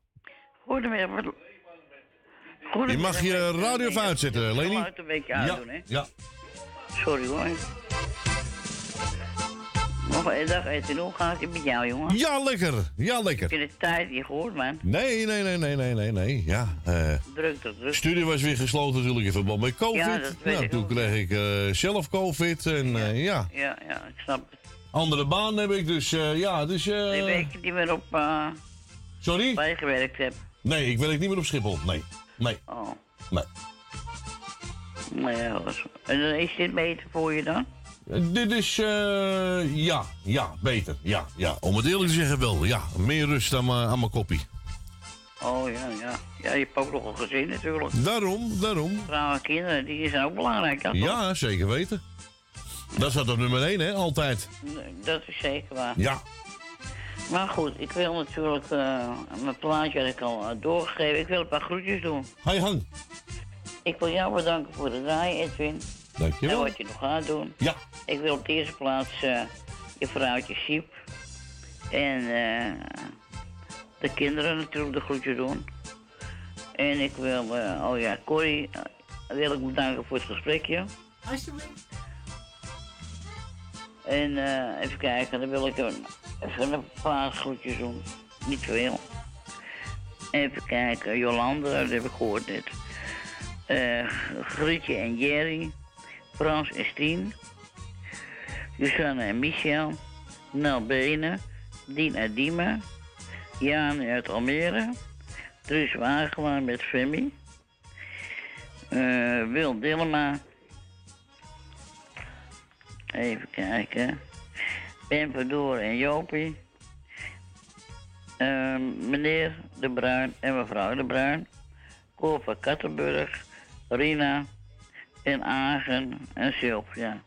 Goedemiddag. Je mag je radio even uitzetten, Het Leni. geluid een beetje uitdoen, hè? Ja. Sorry hoor. Een dag eten. Hoe gaat het met jou, jongen? Ja, lekker. Ja, Ik lekker. vind het tijd niet gehoord, man. Nee, nee, nee, nee, nee, nee, nee. Ja, eh Druk, druk, druk. studie was weer gesloten natuurlijk in verband met COVID. Ja, dat weet nou, ik toen ook. kreeg ik eh, zelf COVID en eh, ja. Ja, ja, ik snap het. Andere baan heb ik, dus ja, dus... Die week niet meer op uh, Sorry? waar je gewerkt hebt. Nee, ik werk niet meer op Schiphol. Nee, nee, Oh, nee. nou ja. En dan is dit beter voor je dan? Dit is, eh, ja, ja, beter. Ja, ja. Om het eerlijk te zeggen wel, ja. Meer rust aan mijn aan mijn koppie. Oh ja, ja. Ja, je hebt ook nog een gezin natuurlijk. Daarom, daarom. Vrouwen en kinderen, die zijn ook belangrijk, ja, toch? Ja, zeker weten. Dat staat op nummer 1, hè, altijd. Dat is zeker waar. Ja. Maar goed, ik wil natuurlijk, eh, mijn plaatje had ik al eh, doorgegeven, ik wil een paar groetjes doen. Hi, hang. Ik wil jou bedanken voor de draaien, Edwin. Dankjewel. En wat je nog gaat doen. Ja. Ik wil op de eerste plaats eh, je vrouwtje Siep. En eh, de kinderen natuurlijk de groetjes doen. En ik wil, eh, oh ja, Corrie, wil ik bedanken voor het gesprekje. Alsjeblieft. En eh, even kijken, dan wil ik een, even een paar groetjes doen. Niet veel. Even kijken, Jolande, dat heb ik gehoord net. Eh Grietje en Jerry. Frans en Stien. Susanne en Michel. Nel Benen. Dien en Diemen. Jaan uit Almere. Truus Wagelaar met Femi. Eh, Wil Dillema. Even kijken. Ben Verdoor en Jopie. Eh, meneer De Bruin en mevrouw De Bruin. Cor van Kattenburg. Rina. En Agen en Sylvia.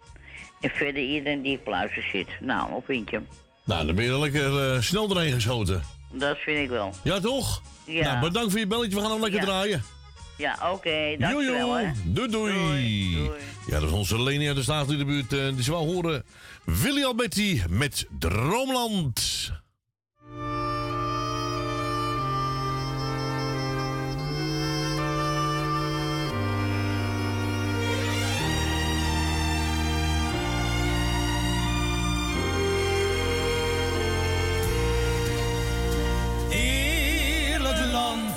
En verder iedereen die op luister zit. Nou, hoe vind je hem? Nou, dan ben je er lekker eh, snel doorheen geschoten. Dat vind ik wel. Ja, toch? Ja. Nou, bedankt voor je belletje. We gaan hem lekker Ja. draaien. Ja, oké, dankjewel hè. Doei, doei. Ja, dat is onze Leni uit de staat in de buurt. eh, die ze wel horen. Willy Alberti met Droomland. Heerlijk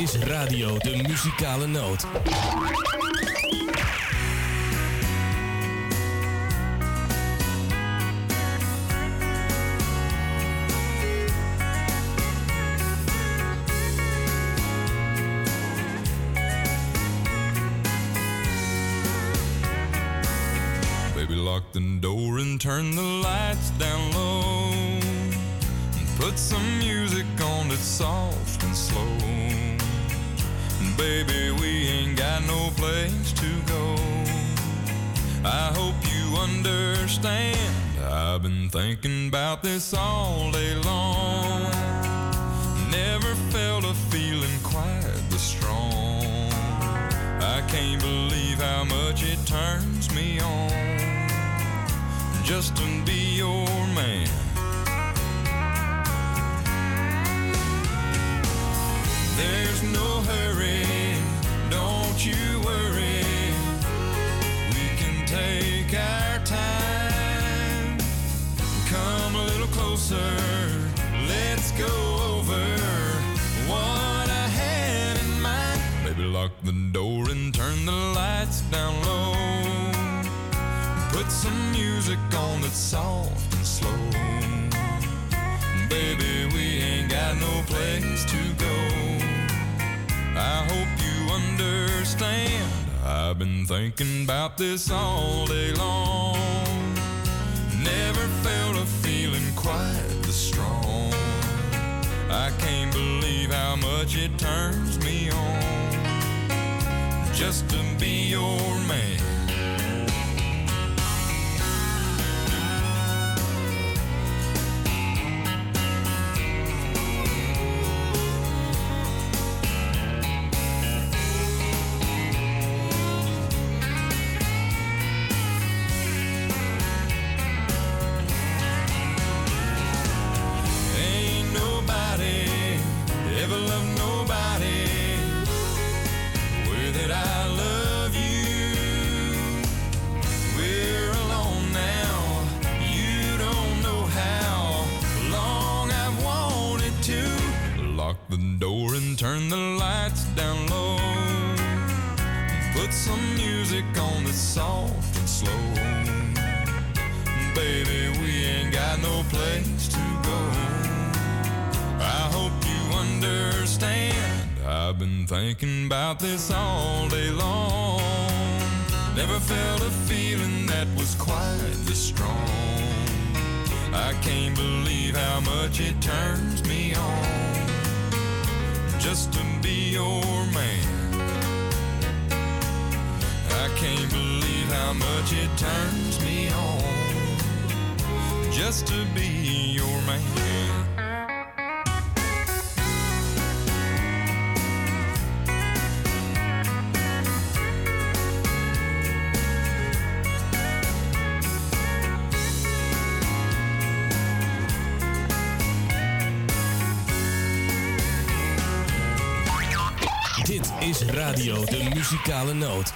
is radio de muzikale noot. this all put some music on that's soft and slow. Baby, we ain't got no place to go. I hope you understand. I've been thinking about this all day long. Never felt a feeling that was quite this strong. I can't believe how much it turns me on just to be your man. can't believe how much it turns me on just to be your man. is Radio de muzikale noot.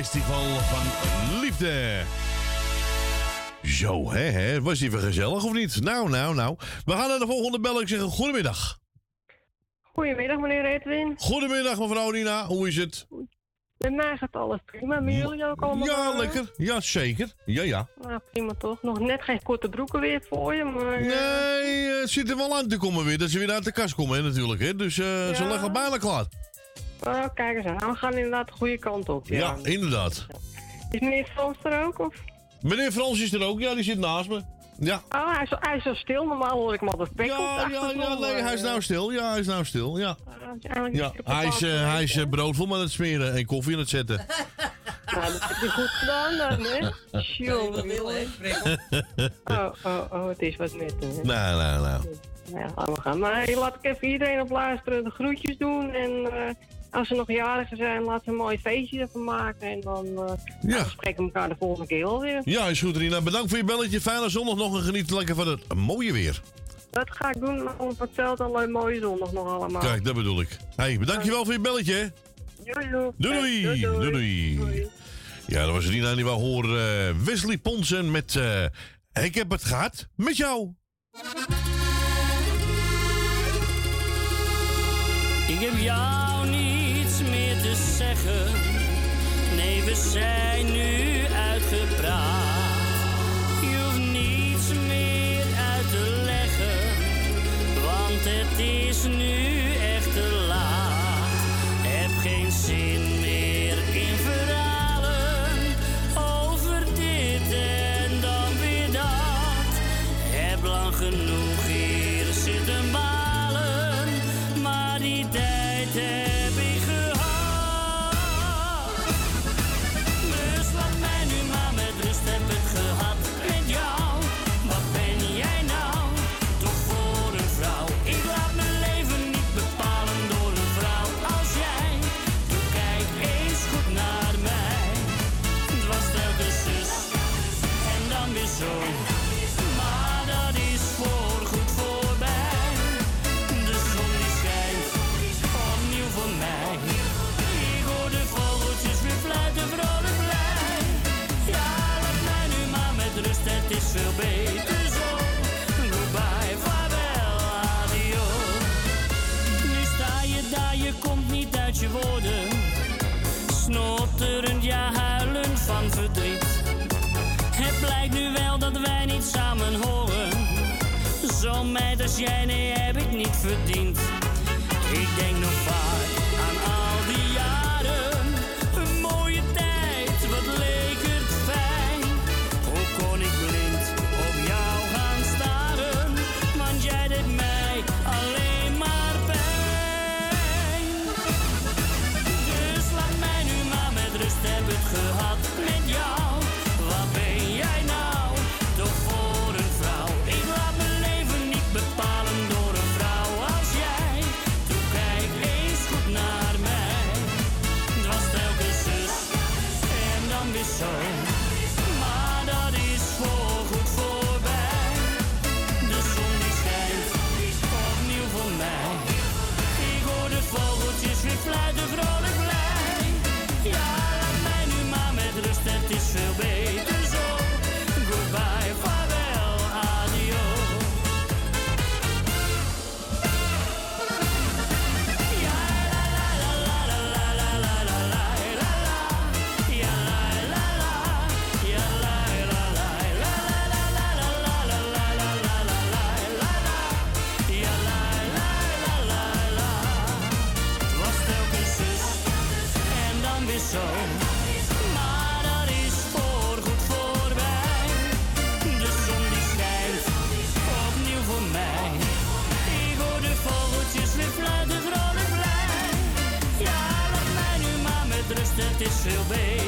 Festival van Liefde. Zo, hè, hè? Was die weer gezellig of niet? Nou, nou, nou. We gaan naar de volgende bel. Ik zeg een goedemiddag. Goedemiddag, meneer Edwin. Goedemiddag, mevrouw Nina. Hoe is het? Met mij gaat alles prima. Met jullie ook allemaal? Ja, eh? lekker. Ja, zeker. Ja, ja. Nou, prima toch. Nog net geen korte broeken weer voor je, maar... eh, Nee, eh, het zit er wel aan te komen weer. Dat ze weer uit de kast komen, hè, natuurlijk. Hè? Dus eh ze Ja. liggen bijna klaar. Oh, kijk eens aan. Nou, we gaan inderdaad de goede kant op. Ja. Ja, inderdaad. Is meneer Frans er ook? Of? Meneer Frans is er ook. Ja, die zit naast me. Ja. Oh, hij is, hij is zo stil. Normaal hoor ik hem altijd spekkel. Ja, ja, ja, nee, hij is nou stil. Ja, hij is nou stil. Ja. Ja, hij is, eh, hij is eh, broodvol aan het smeren en koffie aan het zetten. Nou, dat heb je goed gedaan dan, hè? Jongen. Oh, oh, oh, het is wat met hem. hè. nou, nou, nou. Nou ja, laten we gaan. Maar hey, laat ik even iedereen op luisteren, de groetjes doen. En eh, als ze nog jarigen zijn, laten we een mooi feestje ervan maken. En dan eh Ja. spreken we elkaar de volgende keer wel weer. Ja, is goed, Rina. Bedankt voor je belletje. Fijne zondag nog en geniet lekker van het mooie weer. Dat ga ik doen, maar op hetzelfde al een mooie zondag nog allemaal. Kijk, dat bedoel ik. Hey, bedankt je wel voor je belletje. Doei doei. Doei doei. Ja, dat was Rina die wou horen. eh, Wesley Ponsen met eh, Ik heb het gehad met jou. Ik heb jou niets we zijn nu uitgepraat. Je hoeft niets meer uit te leggen. Want het is nu Meid als jij, nee, heb ik niet verdiend. Ik denk nog seu bem.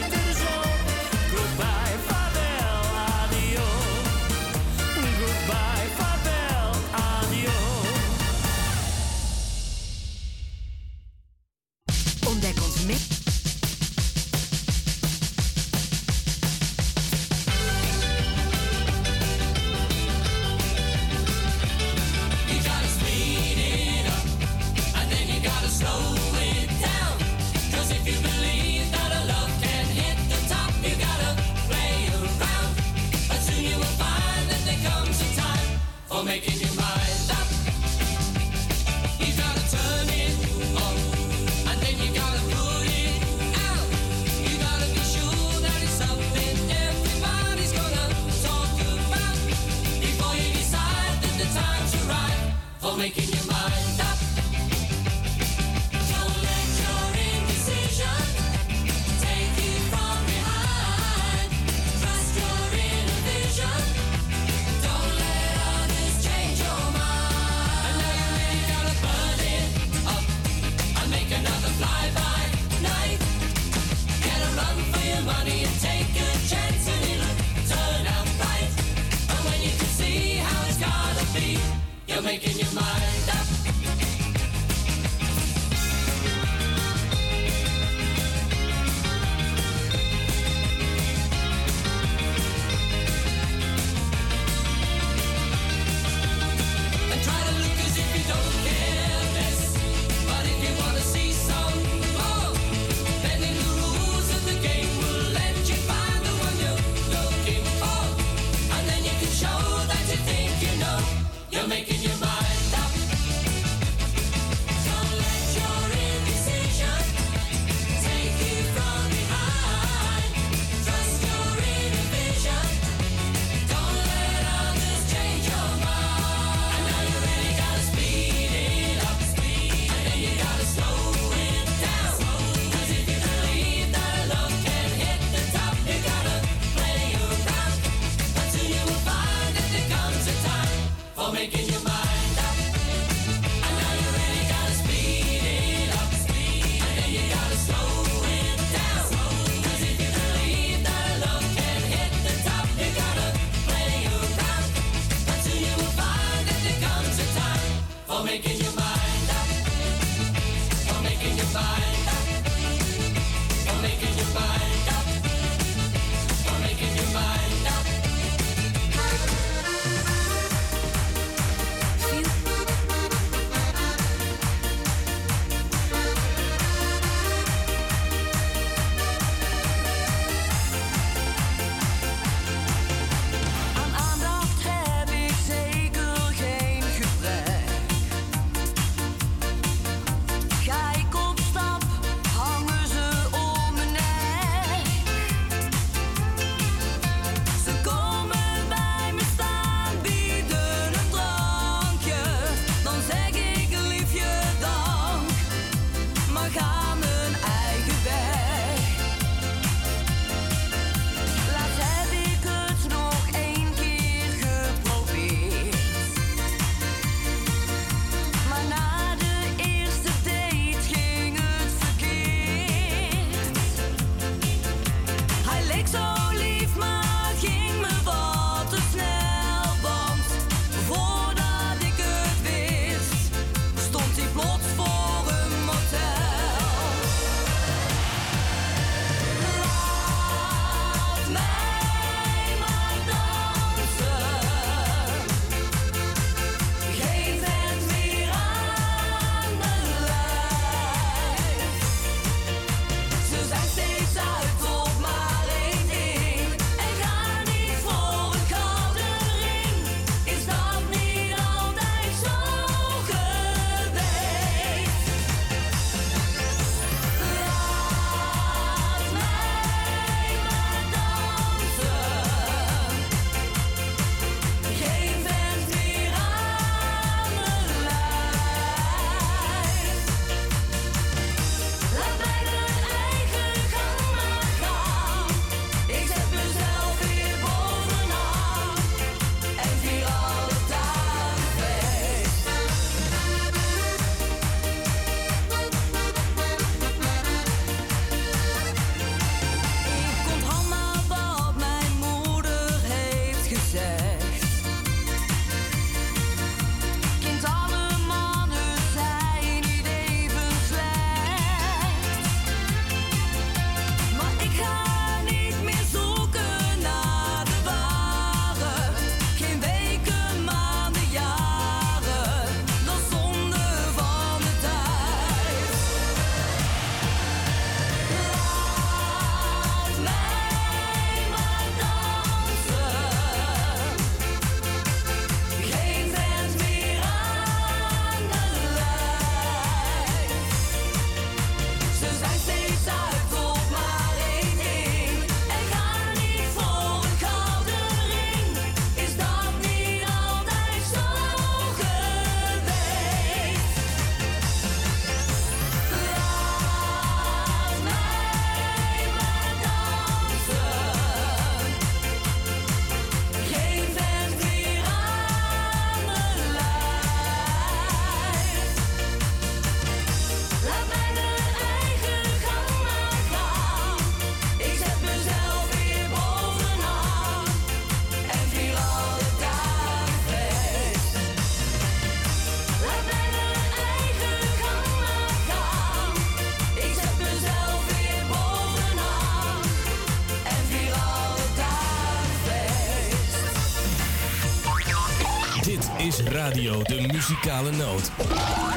Radio de Muzikale Noot.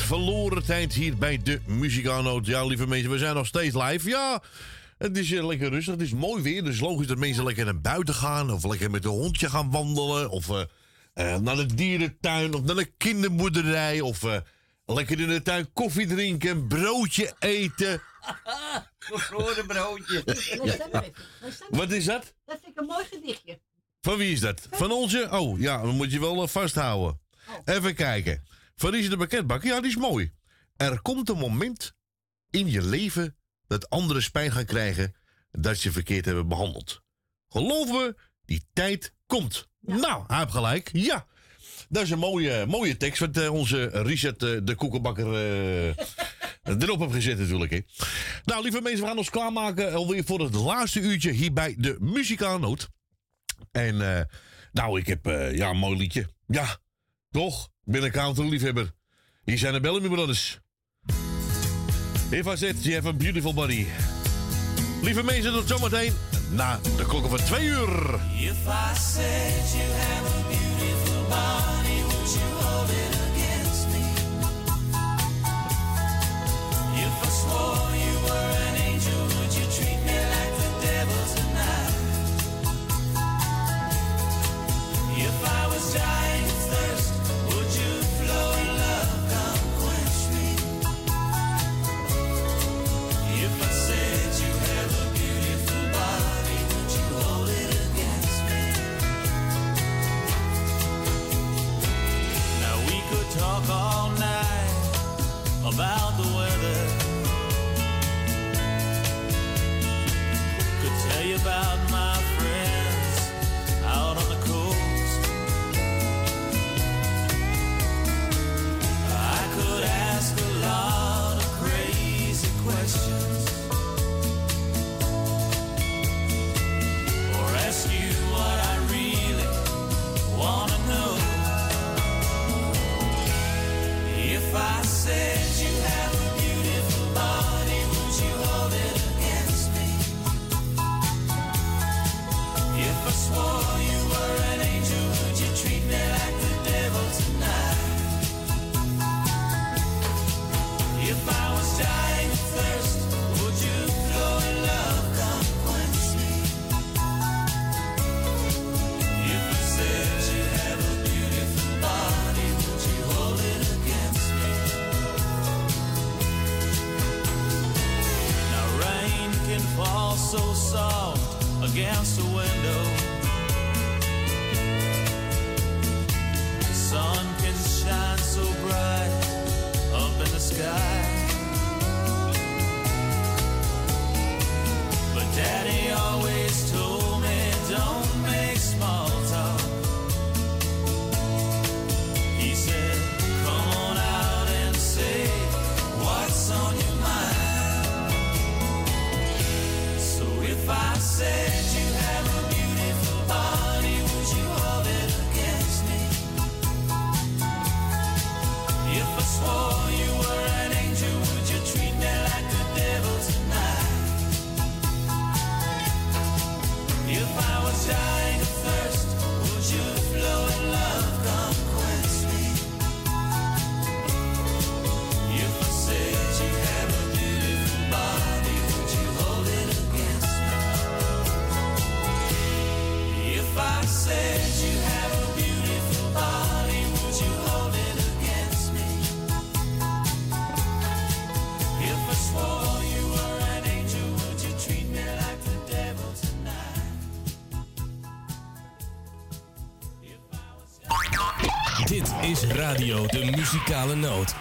Met verloren tijd hier bij de Muzikanoot. Ja, lieve mensen, we zijn nog steeds live. Ja, het is eh, lekker rustig. Het is mooi weer. Dus logisch dat mensen lekker naar buiten gaan. Of lekker met een hondje gaan wandelen. Of eh, eh, naar de dierentuin. Of naar de kinderboerderij. Of eh, lekker in de tuin koffie drinken. Broodje eten. Bevroren broodje. Wat is dat? Dat vind ik een mooi gedichtje. Van wie is dat? Van onze? Oh, ja, dan moet je wel vasthouden. Even kijken. Van Richard de Pakketbak. Ja, die is mooi. Er komt een moment in je leven dat anderen spijt gaan krijgen dat ze je verkeerd hebben behandeld. Geloof me, die tijd komt. Nou, hij heeft gelijk. Ja. Dat is een mooie, mooie tekst wat eh, onze Richard eh, de koekenbakker eh, erop heeft gezet natuurlijk. Hè. Nou, lieve mensen, we gaan ons klaarmaken alweer voor het laatste uurtje hier bij de Muzikaalnoot. En nou, ik heb ja, een mooi liedje. Ja, toch? Ben een country-liefhebber. Hier zijn de Bellamy Brothers. If I said you have a beautiful body. Lieve mensen, tot zometeen na de klokken van twee uur. If I said you have a beautiful body, would you hold it against me? If I swore you were an angel, would you treat me like the devil tonight? If I was dying of talk all night about the weather. Could tell you about my friends out on the coast. I could ask a lot of crazy questions. I against the window. The sun can shine so bright up in the sky. But Daddy always told is Radio de Muzikale Noot.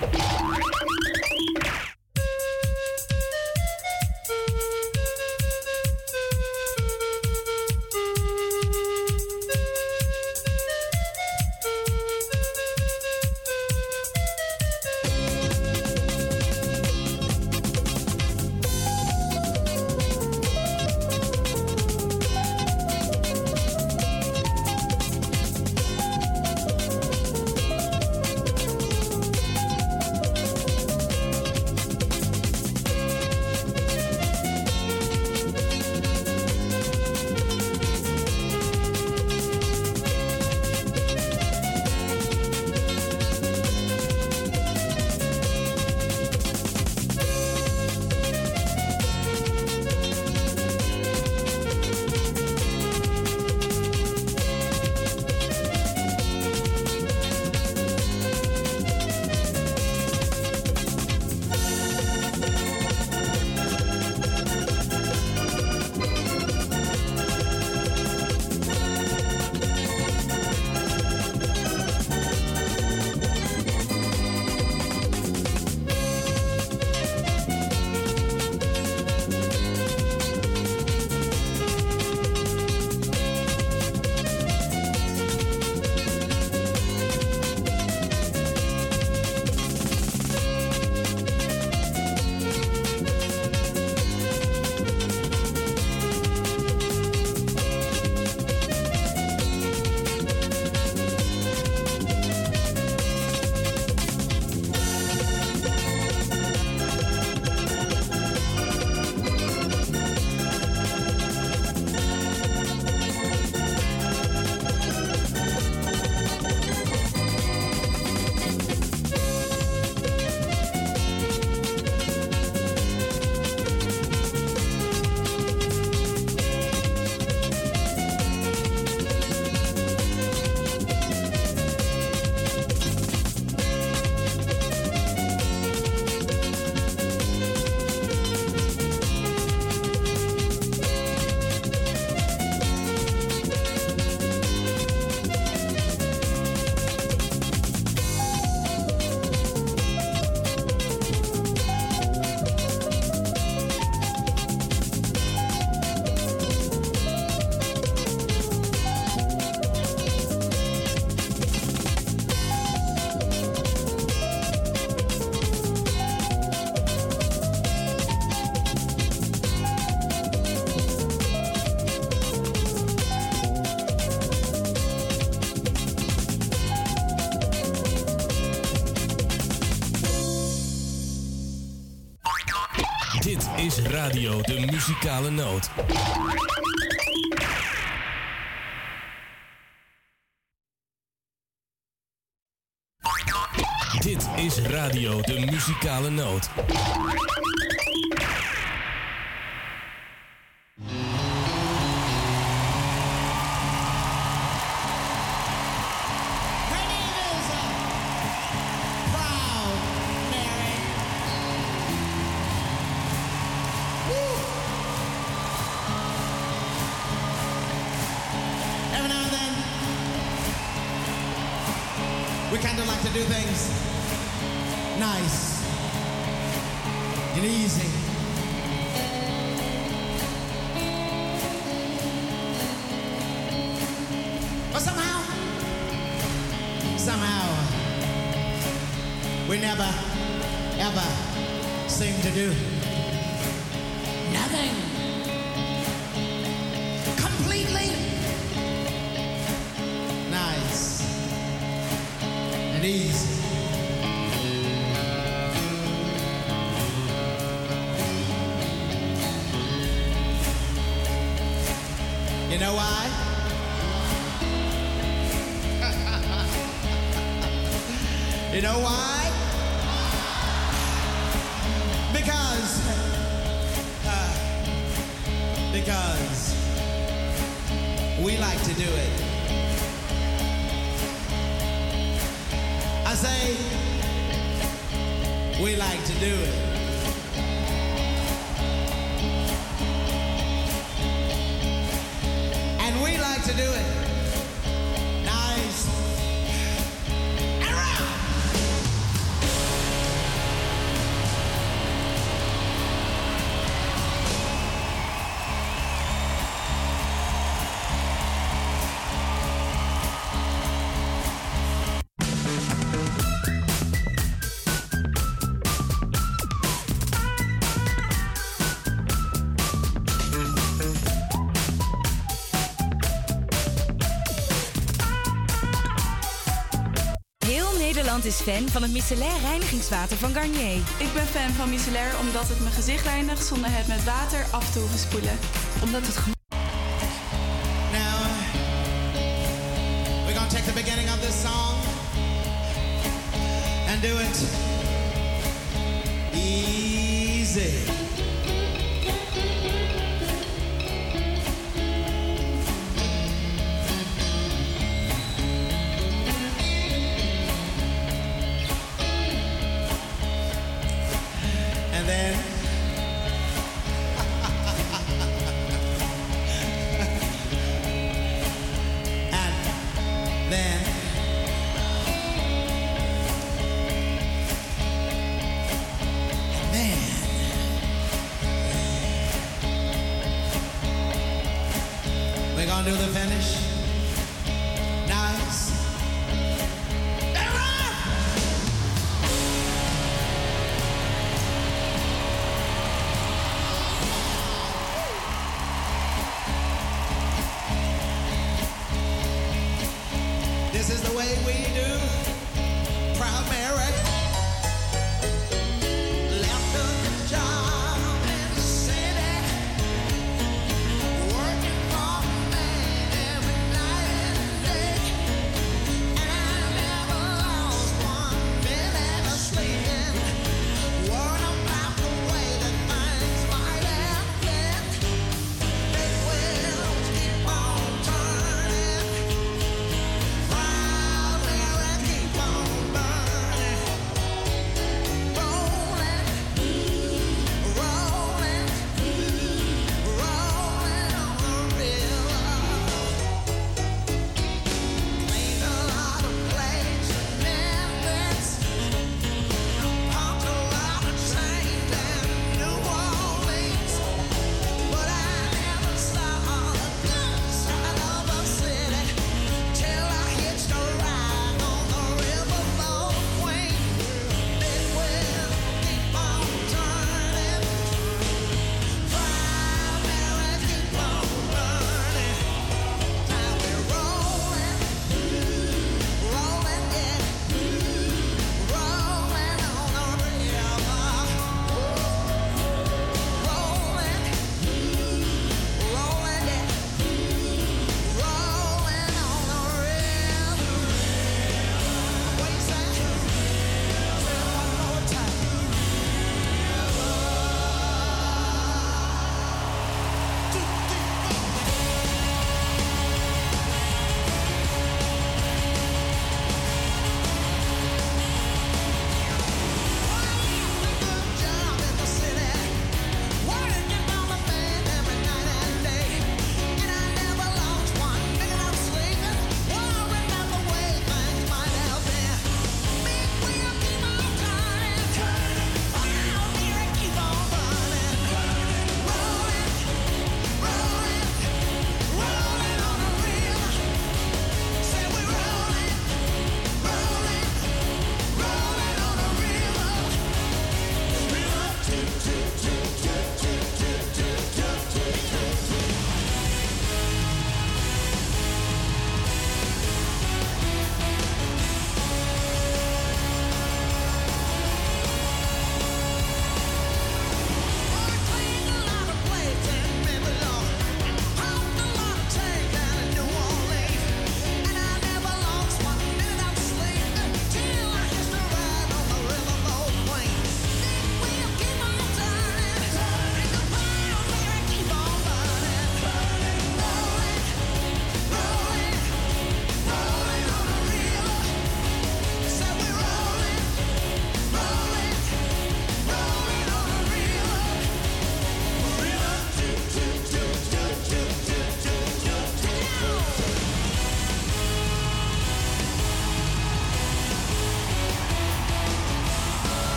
radio de muzikale noot. Dit is radio de muzikale noot. is fan van het micellair reinigingswater van Garnier. Ik ben fan van micellair omdat het mijn gezicht reinigt zonder het met water af te hoeven spoelen. Omdat het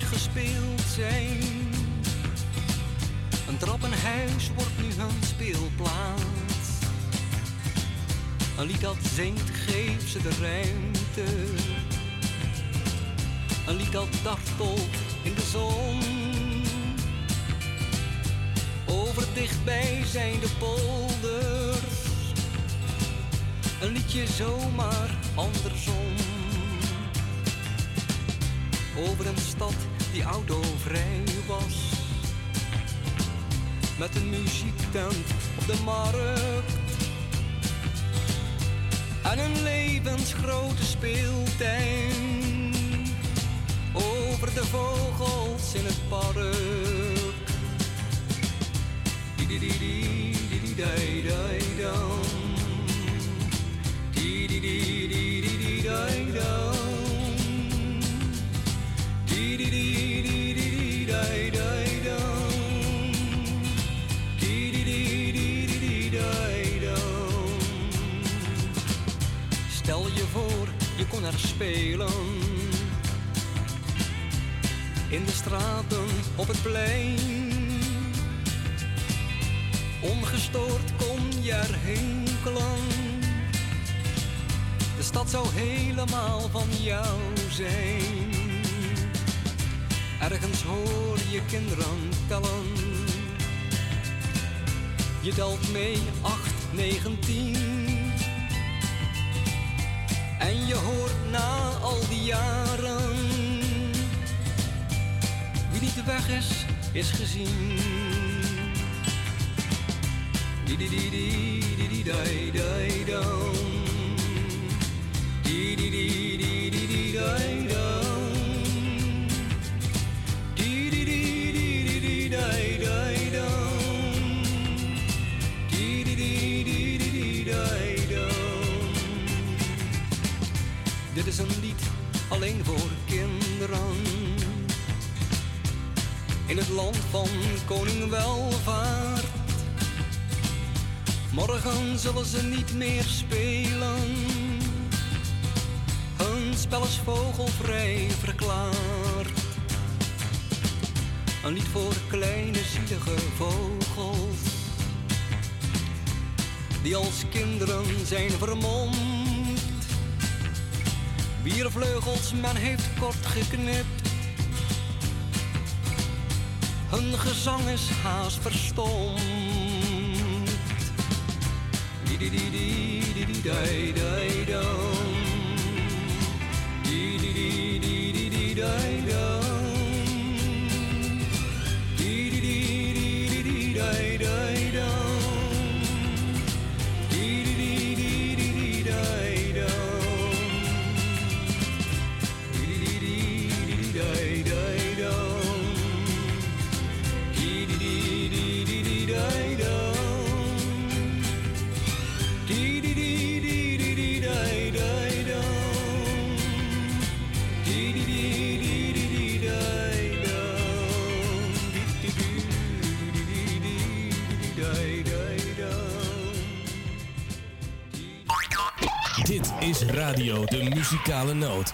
Gespeeld zijn. Een trappenhuis wordt nu een speelplaats. Een lied dat zingt geeft ze de ruimte. Een lied dat dartelt in de zon. Over dichtbij zijn de polders. Een liedje zomaar andersom over een stad die autovrij was. Met een muziektent op de markt en een levensgrote speeltuin. Over de vogels in het park. Spelen. In de straten, op het plein. Ongestoord kon je er hinkelen. De stad zou helemaal van jou zijn. Ergens hoor je kinderen tellen. Je telt mee 8, 19. En je hoort na al die jaren. Wie niet weg is, is gezien. Di di is een lied alleen voor kinderen. In het land van koning welvaart. Morgen zullen ze niet meer spelen. Hun spel is vogelvrij verklaard. Een lied voor kleine zielige vogels. Die als kinderen zijn vermomd. Wier vleugels men heeft kort geknipt. Hun gezang is haast verstomd. Di Radio de Muzikale Noot.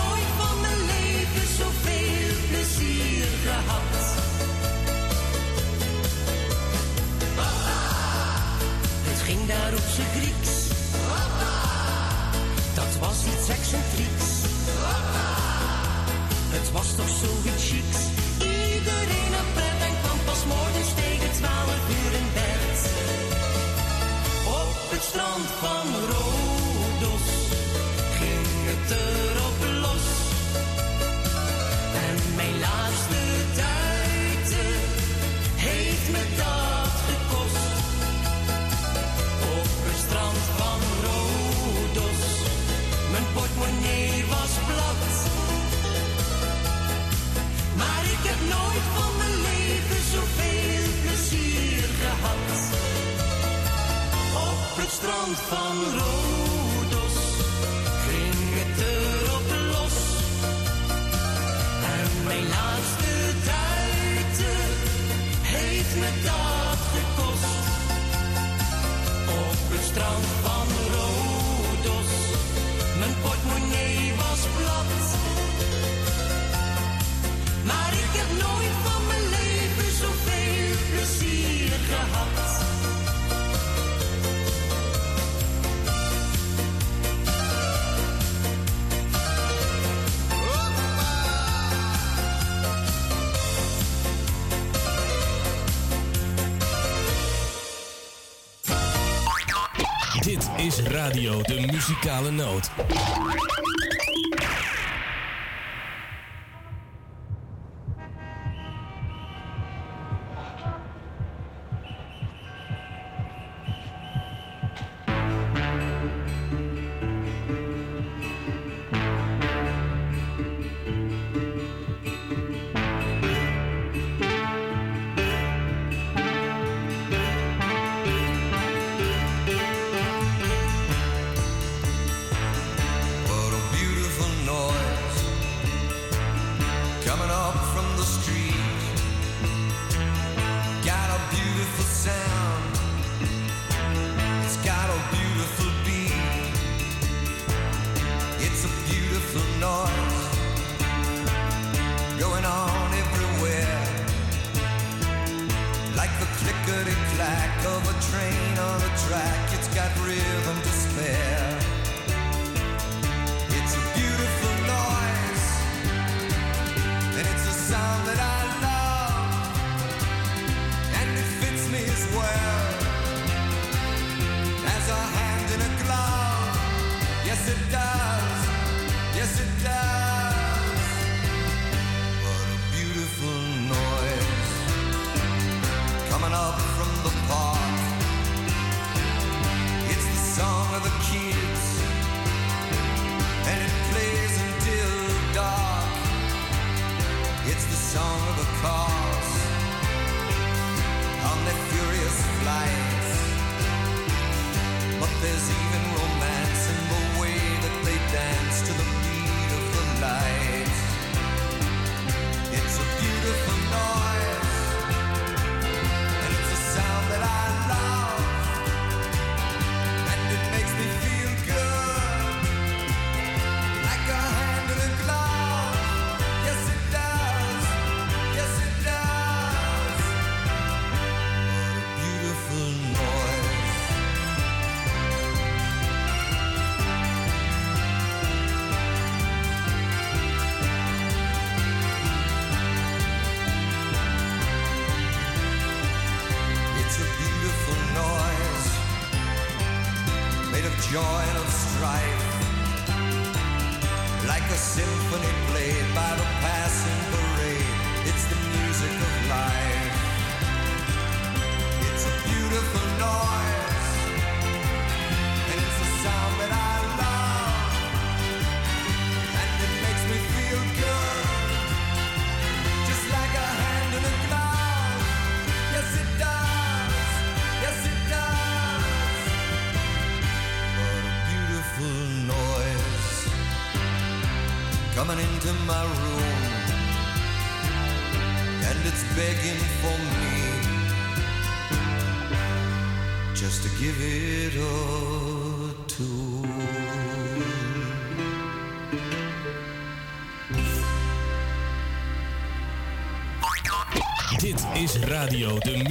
Nooit van mijn leven zoveel plezier gehad. Het ging daar op zijn Grieks. Dat was iets excentrieks. Het was toch zoiets chics. strand. de muzikale noot.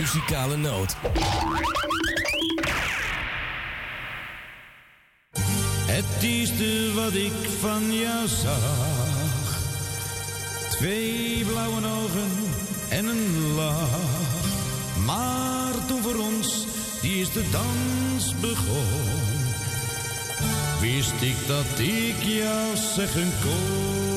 muzikale noot. Het eerste wat ik van jou zag, twee blauwe ogen en een lach. Maar toen voor ons die eerste dans begon, wist ik dat ik jou zeggen kon.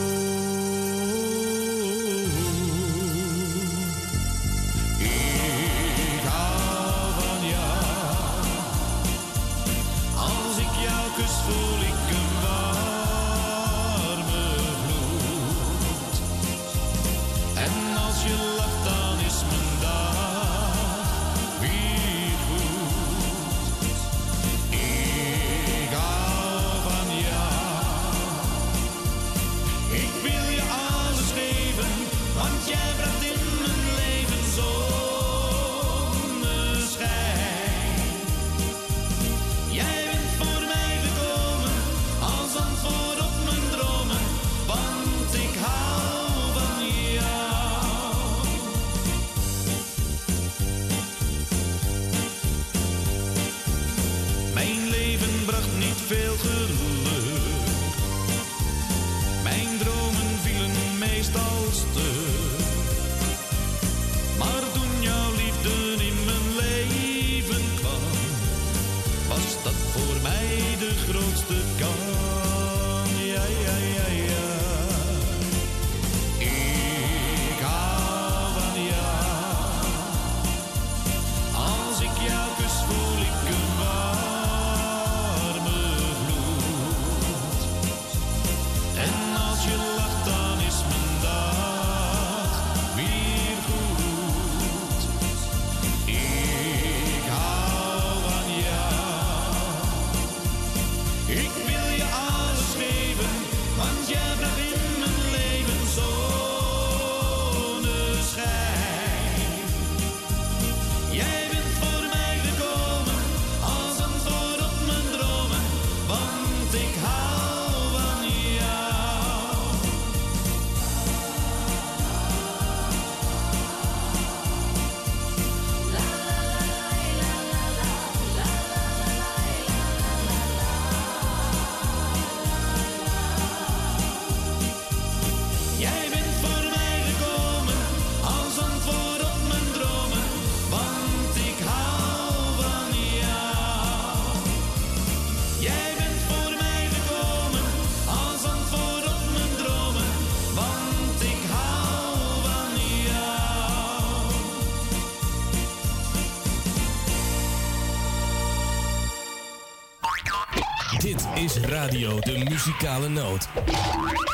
Radio de Muzikale Noot.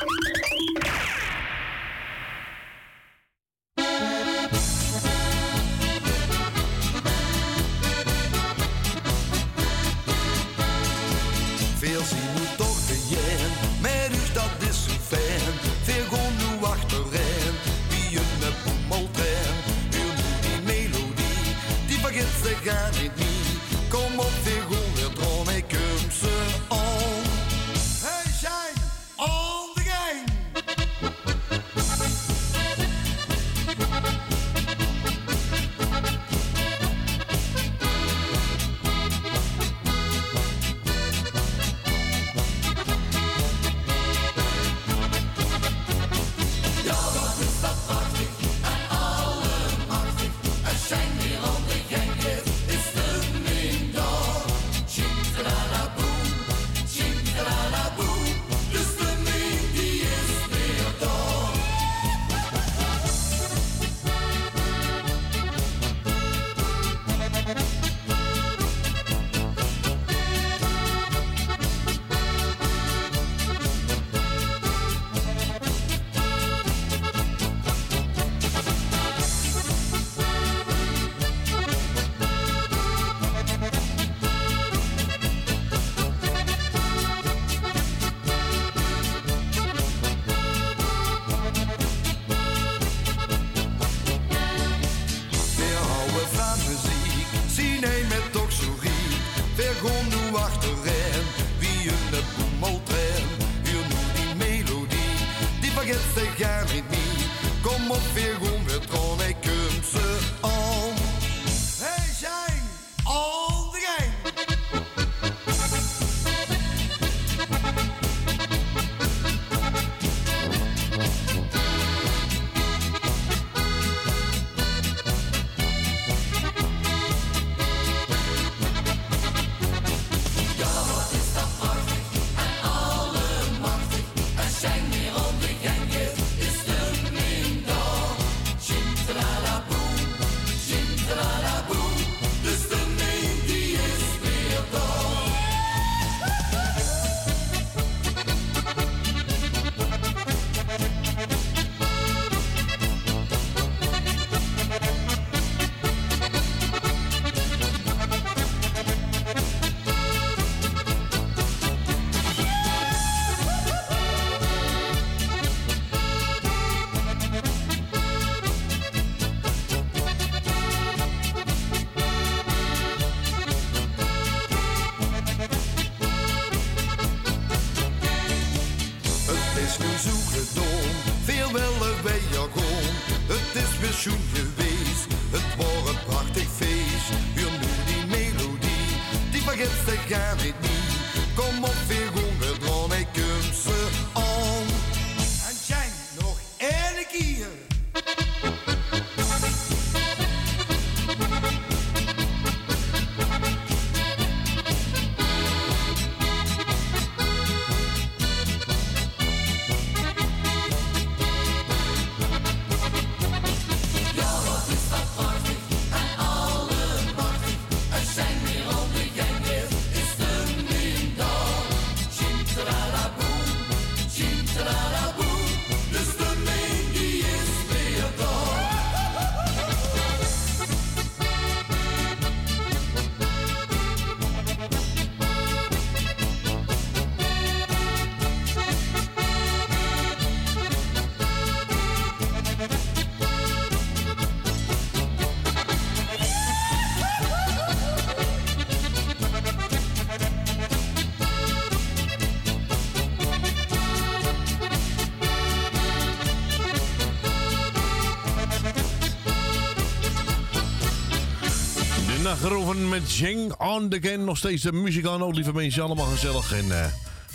De nachtgeroven met Jeng on the Ken. Nog steeds de muziek aan, ook lieve mensen. Allemaal gezellig. En eh,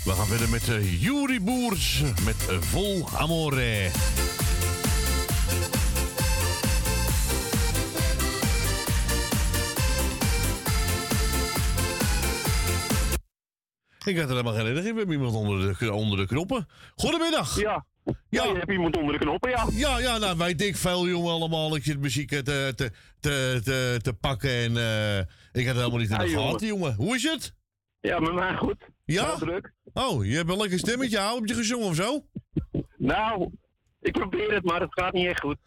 we gaan verder met uh, Boers met eh, Vol Amore. Ik had er helemaal geen idee. We hebben iemand onder de, onder de knoppen. Goedemiddag. Ja. Ja, je hebt iemand onder de knoppen, ja. Ja, ja, nou weet ik veel, jongen, allemaal. Ik zit muziek te, te, te, te, te pakken en eh, ik had het helemaal niet in de gaten, jongen. Hoe is het? Ja, met mij goed. Ja? Druk. Oh, je hebt een lekker stemmetje. Hou heb je gezongen of zo? Nou, ik probeer het, maar het gaat niet echt goed.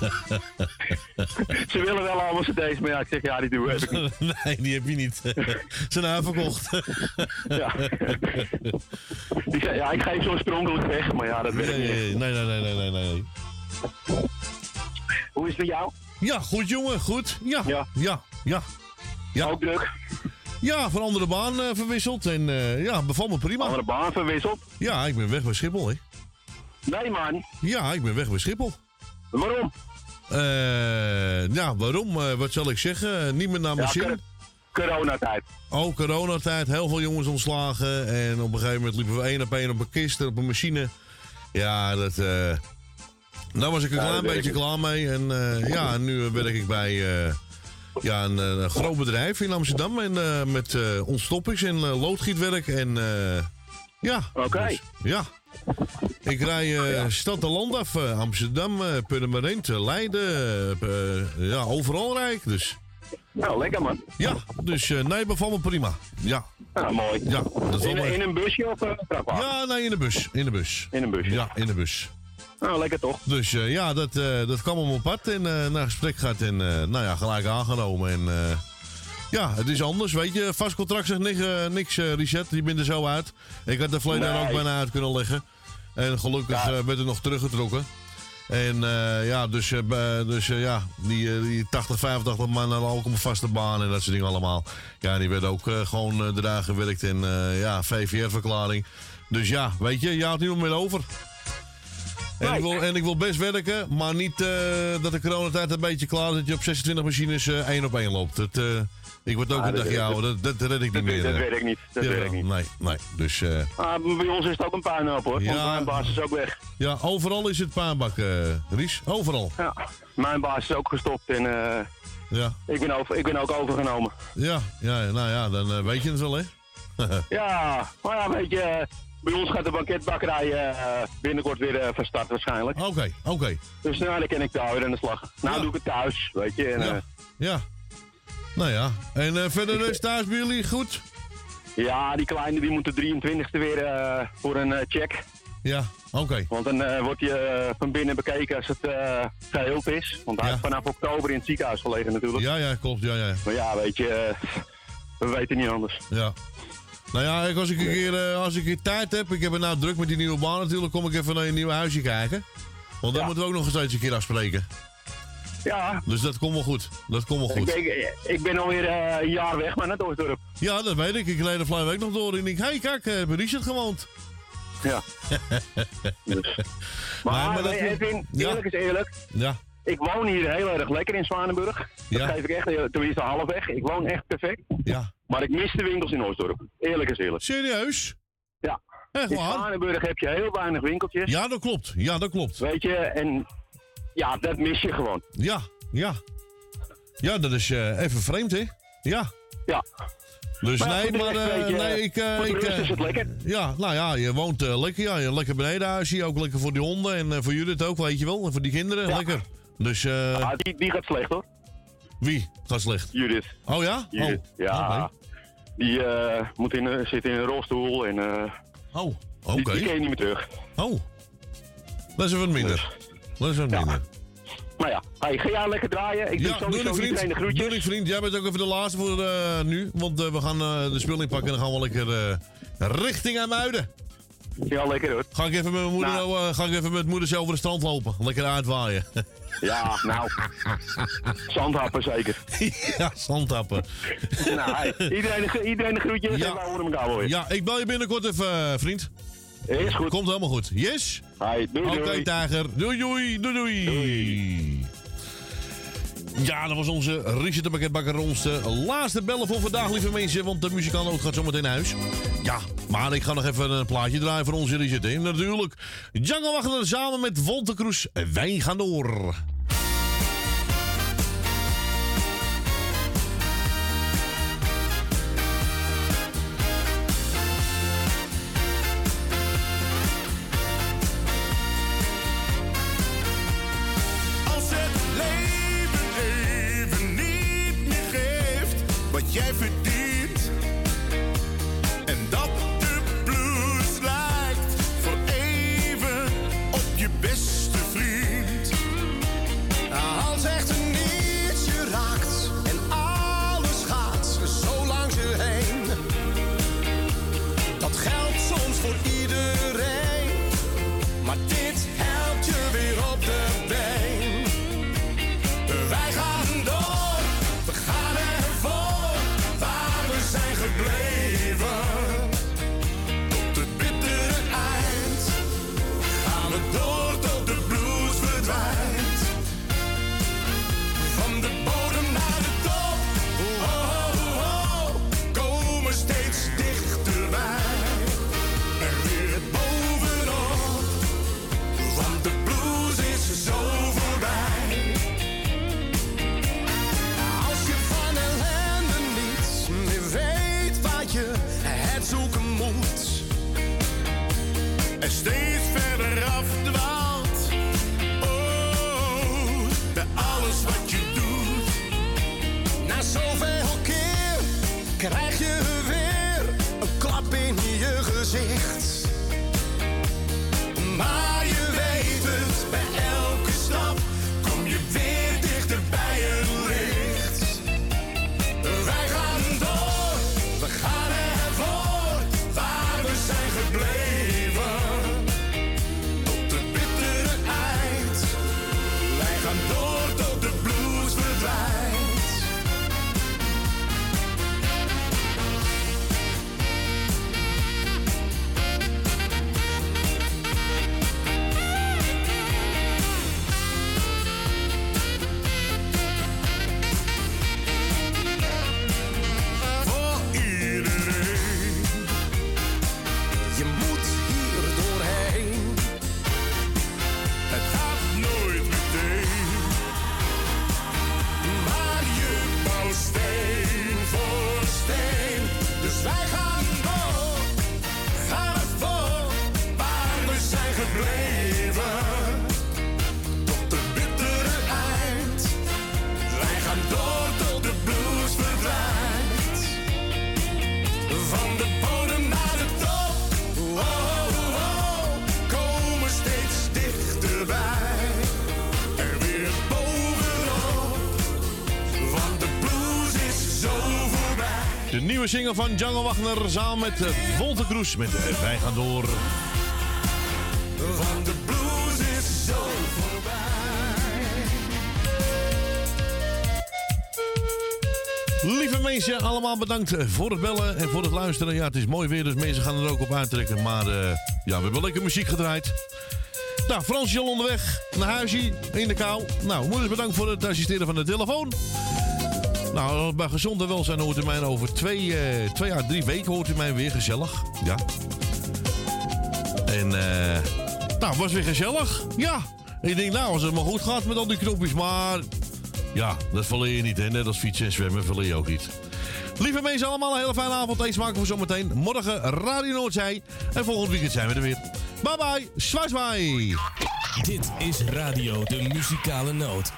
Ze willen wel allemaal cd's, maar ja, ik zeg ja, die doen we heb ik niet. nee, die heb je niet. Ze zijn uitverkocht. Ja. Die zei, ja, ik geef zo oorspronkelijk weg, maar ja, dat werkt niet. echt. Nee, nee, nee, nee, nee, nee. Hoe is het met jou? Ja, goed jongen, goed. Ja, ja, ja. ja. Ook druk? Ja, van andere baan eh, verwisseld en eh, ja, bevalt me prima. Andere baan verwisseld? Ja, ik ben weg bij Schiphol, hè. Nee, man. Ja, ik ben weg bij Schiphol. Waarom? Eh, ja, waarom? Eh, wat zal ik zeggen? Niet meer naar mijn Ja, zin. cor- coronatijd. Oh, coronatijd. Heel veel jongens ontslagen. En op een gegeven moment liepen we één op één op een kist en op een machine. Ja, dat... eh daar was ik een Ja, klein beetje klaar mee. En eh, ja, nu eh, werk ik bij eh, ja, een, eh, een groot bedrijf in Amsterdam. En eh, met eh ontstoppings en eh, loodgietwerk. En eh, ja. Oké. dus, ja. Ik rij eh, stad en land af. eh, Amsterdam, Purmerend, eh, Leiden. ja, overal rij ik. Dus Nou, lekker man. ja, dus nee, bevalt me prima. Ja. Nou, mooi. Ja, dat In, een busje of een? Ja, nee, in de bus. In de bus. In een bus. Ja, in de bus. Nou, lekker toch? Dus ja, dat, dat kwam op mijn pad en naar gesprek gaat en nou ja, gelijk aangenomen. En ja, het is anders, weet je. Vast contract zegt niks, niks reset, die bent er zo uit. Ik had de verleden Nee. ook bijna uit kunnen leggen. En gelukkig eh, werd het nog teruggetrokken. En ja, dus, bij- dus ja, die, die 80, 85 man hadden ook op een vaste baan en dat soort dingen allemaal. Ja, die werden ook gewoon uh, eraan gewerkt en ja, VVR-verklaring. Dus ja, weet je, je houdt niemand meer over. En, ik wil, en ik wil best werken, maar niet dat de coronatijd een beetje klaar is dat je op 26 machines één op één loopt. Eh, ik word ook Ah, een dagje ouder, dat, dat, dat red ik niet meer. dat eh. weet ik niet. Dat weet ik niet. Nee, nee. Dus eh, Ah, bij ons is het ook een puinhoop hoor. Want mijn baas is ook weg. ja, overal is het paanbak, eh Ries. Overal. Ja. Mijn baas is ook gestopt en Ja, ik, ben over, ik ben ook overgenomen. ja, ja nou ja, dan weet je het wel, hè? Ja, maar ja, weet je, bij ons gaat de banketbakkerij binnenkort weer eh, van start waarschijnlijk. Oké, oké. Dus nou, dan kan ik daar weer aan de slag. Nou doe ik het thuis, weet je. En, Ja. Ja. Nou ja, en eh, verder de rest thuis bij jullie goed? ja, die kleine die moet de 23e weer eh, voor een eh, check. Ja, oké. Want dan wordt je van binnen bekeken als het eh geheeld is. Want hij Ja. heeft vanaf oktober in het ziekenhuis gelegen natuurlijk. Ja, ja, klopt, ja, ja. Maar ja, weet je, we weten niet anders. Ja. Nou ja, ik- als ik een keer, als ik een tijd heb, ik heb het nou druk met die nieuwe baan natuurlijk, kom ik even naar je nieuwe huisje kijken. Want dan moeten we ook nog eens een keer afspreken. Ja, Dus dat komt wel goed. Dat komt wel ik goed. ben, ik ben alweer eh, een jaar weg, maar net Oostdorp. Ja, dat weet ik. Ik reed de vorige week nog door en ik hé, hey, kijk, eh, bij Richard gewoond. Ja. Dus. Maar, maar dat- nee, Edwin, Ja. eerlijk is eerlijk. Ja. ik woon hier heel erg lekker in Zwanenburg. Dat Ja. geef ik echt, eh, tenminste halfweg. Ik woon echt perfect. Ja. Maar ik mis de winkels in Oostdorp. Eerlijk is eerlijk. Serieus? Ja. Echt in waar? Zwanenburg heb je heel weinig winkeltjes. Ja, dat klopt. Ja, dat klopt. Weet je, en ja, dat mis je gewoon. Ja, ja. Ja, dat is eh, even vreemd, hè? Ja. Ja. Dus Maar ja, nee, maar je, nee, ik... eh, ik is het lekker. Ja, nou ja, je woont lekker, ja. je- Lekker benedenhuisje, ook lekker voor die honden en voor Judith ook, weet je wel. En voor die kinderen, lekker. Dus, eh Ah, die, die gaat slecht hoor. wie gaat slecht? Judith. Oh ja? Judith. Oh. Ja. Oké. Die moet in, zit in een rolstoel en eh Oh, die, oké. die ken je niet meer terug. Oh. Dat is wat minder. Dat is wat minder. Maar ja, hey, ga jij lekker draaien? Ik doe Ja, sowieso vriend. de groetjes. Doe ik vriend. Jij bent ook even de laatste voor eh, nu. Want eh, we gaan eh, de spul inpakken en dan gaan we lekker richting Amuiden. Ja, lekker hoor. Ga ik even met mijn moeder, Nou. nou, ga ik even met moeder over het strand lopen. Lekker uitwaaien. Ja, nou. Zandhappen zeker. ja, zandhappen. nou, hey, iedereen, de, iedereen de groetjes Ja. en we horen elkaar weer. Ja, ik bel je binnenkort even, vriend. Is goed. Komt helemaal goed. Yes? Hey, doei Oké, doei. Tijger. Doei, doei, doei, doei. Ja, dat was onze Richard de Pakketbakker onze laatste bellen voor vandaag, lieve mensen. Want de muzikant gaat zo meteen naar huis. Ja, maar ik ga nog even een plaatje draaien voor onze Richard. hè. Natuurlijk, Django Wagner samen met Wolter Kroes. Wij gaan door. single van Django Wagner samen met eh, Volte Kroes met eh, Wij gaan door. Want de blues is zo voorbij. Lieve mensen, allemaal bedankt eh, voor het bellen en voor het luisteren. Ja, het is mooi weer, dus mensen gaan er ook op uittrekken. Maar ja, we hebben lekker muziek gedraaid. Nou, Frans al onderweg naar huisje in de kou. Nou, moeders bedankt voor het assisteren van de telefoon. Nou, bij gezonde welzijn hoort u mij nou over twee, eh, twee à drie weken hoort u mij weer gezellig. Ja. En eh. Nou, was weer gezellig. Ja. Ik denk, nou, als het maar goed gaat met al die knopjes, maar ja, dat verleer je niet, hè? Net als fietsen en zwemmen verleer je ook niet. Lieve mensen allemaal, een hele fijne avond. Eens maken we zometeen. Morgen Radio Noordzee. En volgend weekend zijn we er weer. Bye bye, zwaai. Dit is Radio de Muzikale Noot.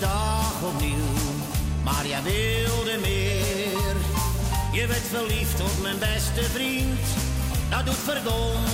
dag opnieuw, maar jij wilde meer. Je werd verliefd op mijn beste vriend, dat doet verdomd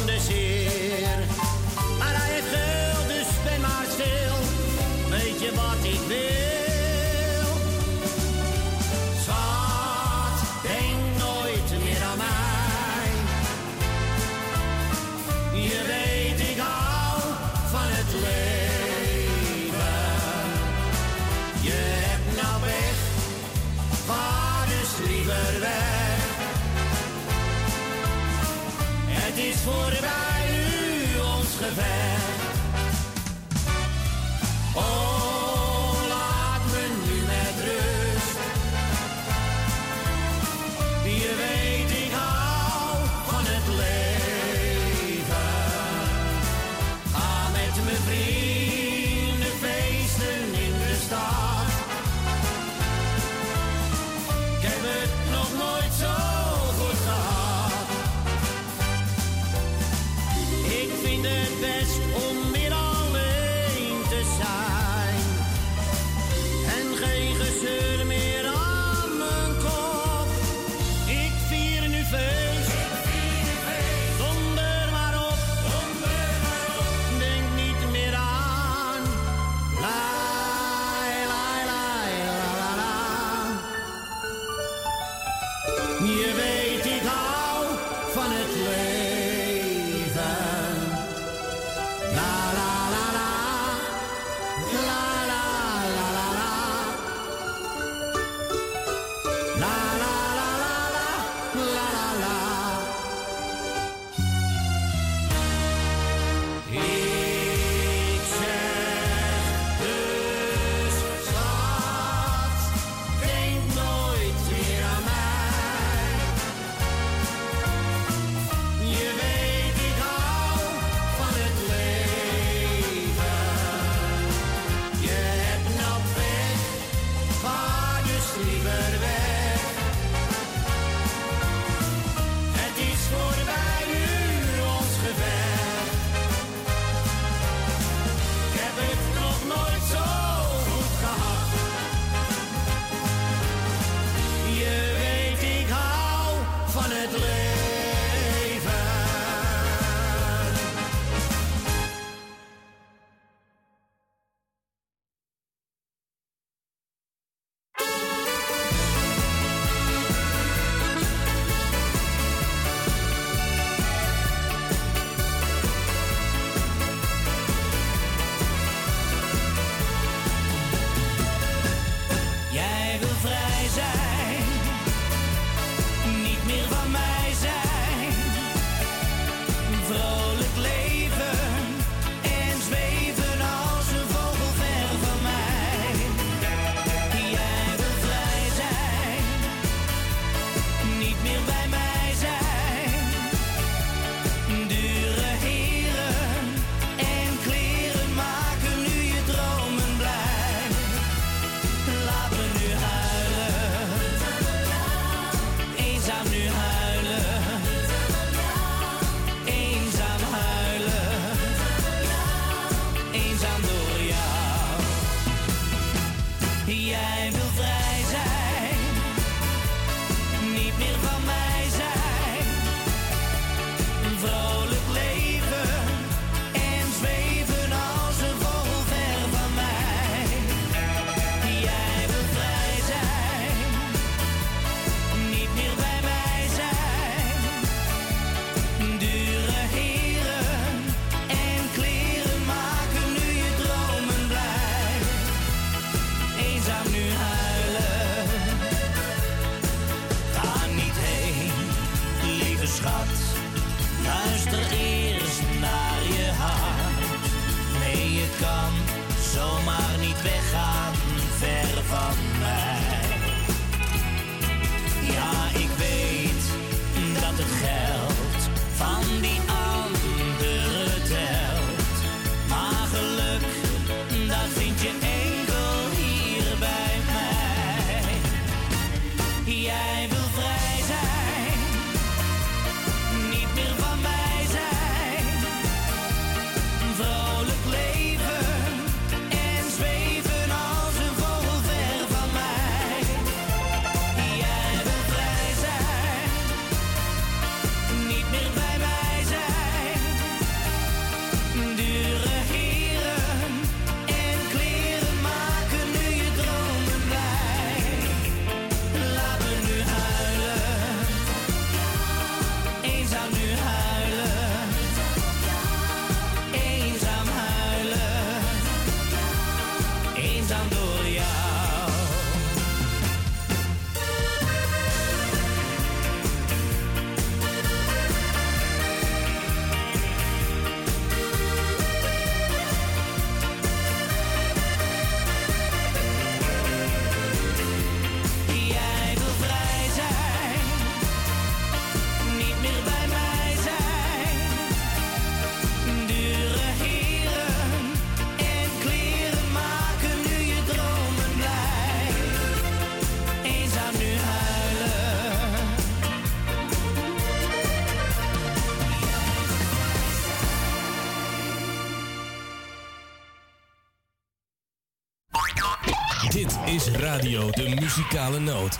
Radio de Muzikale Noot.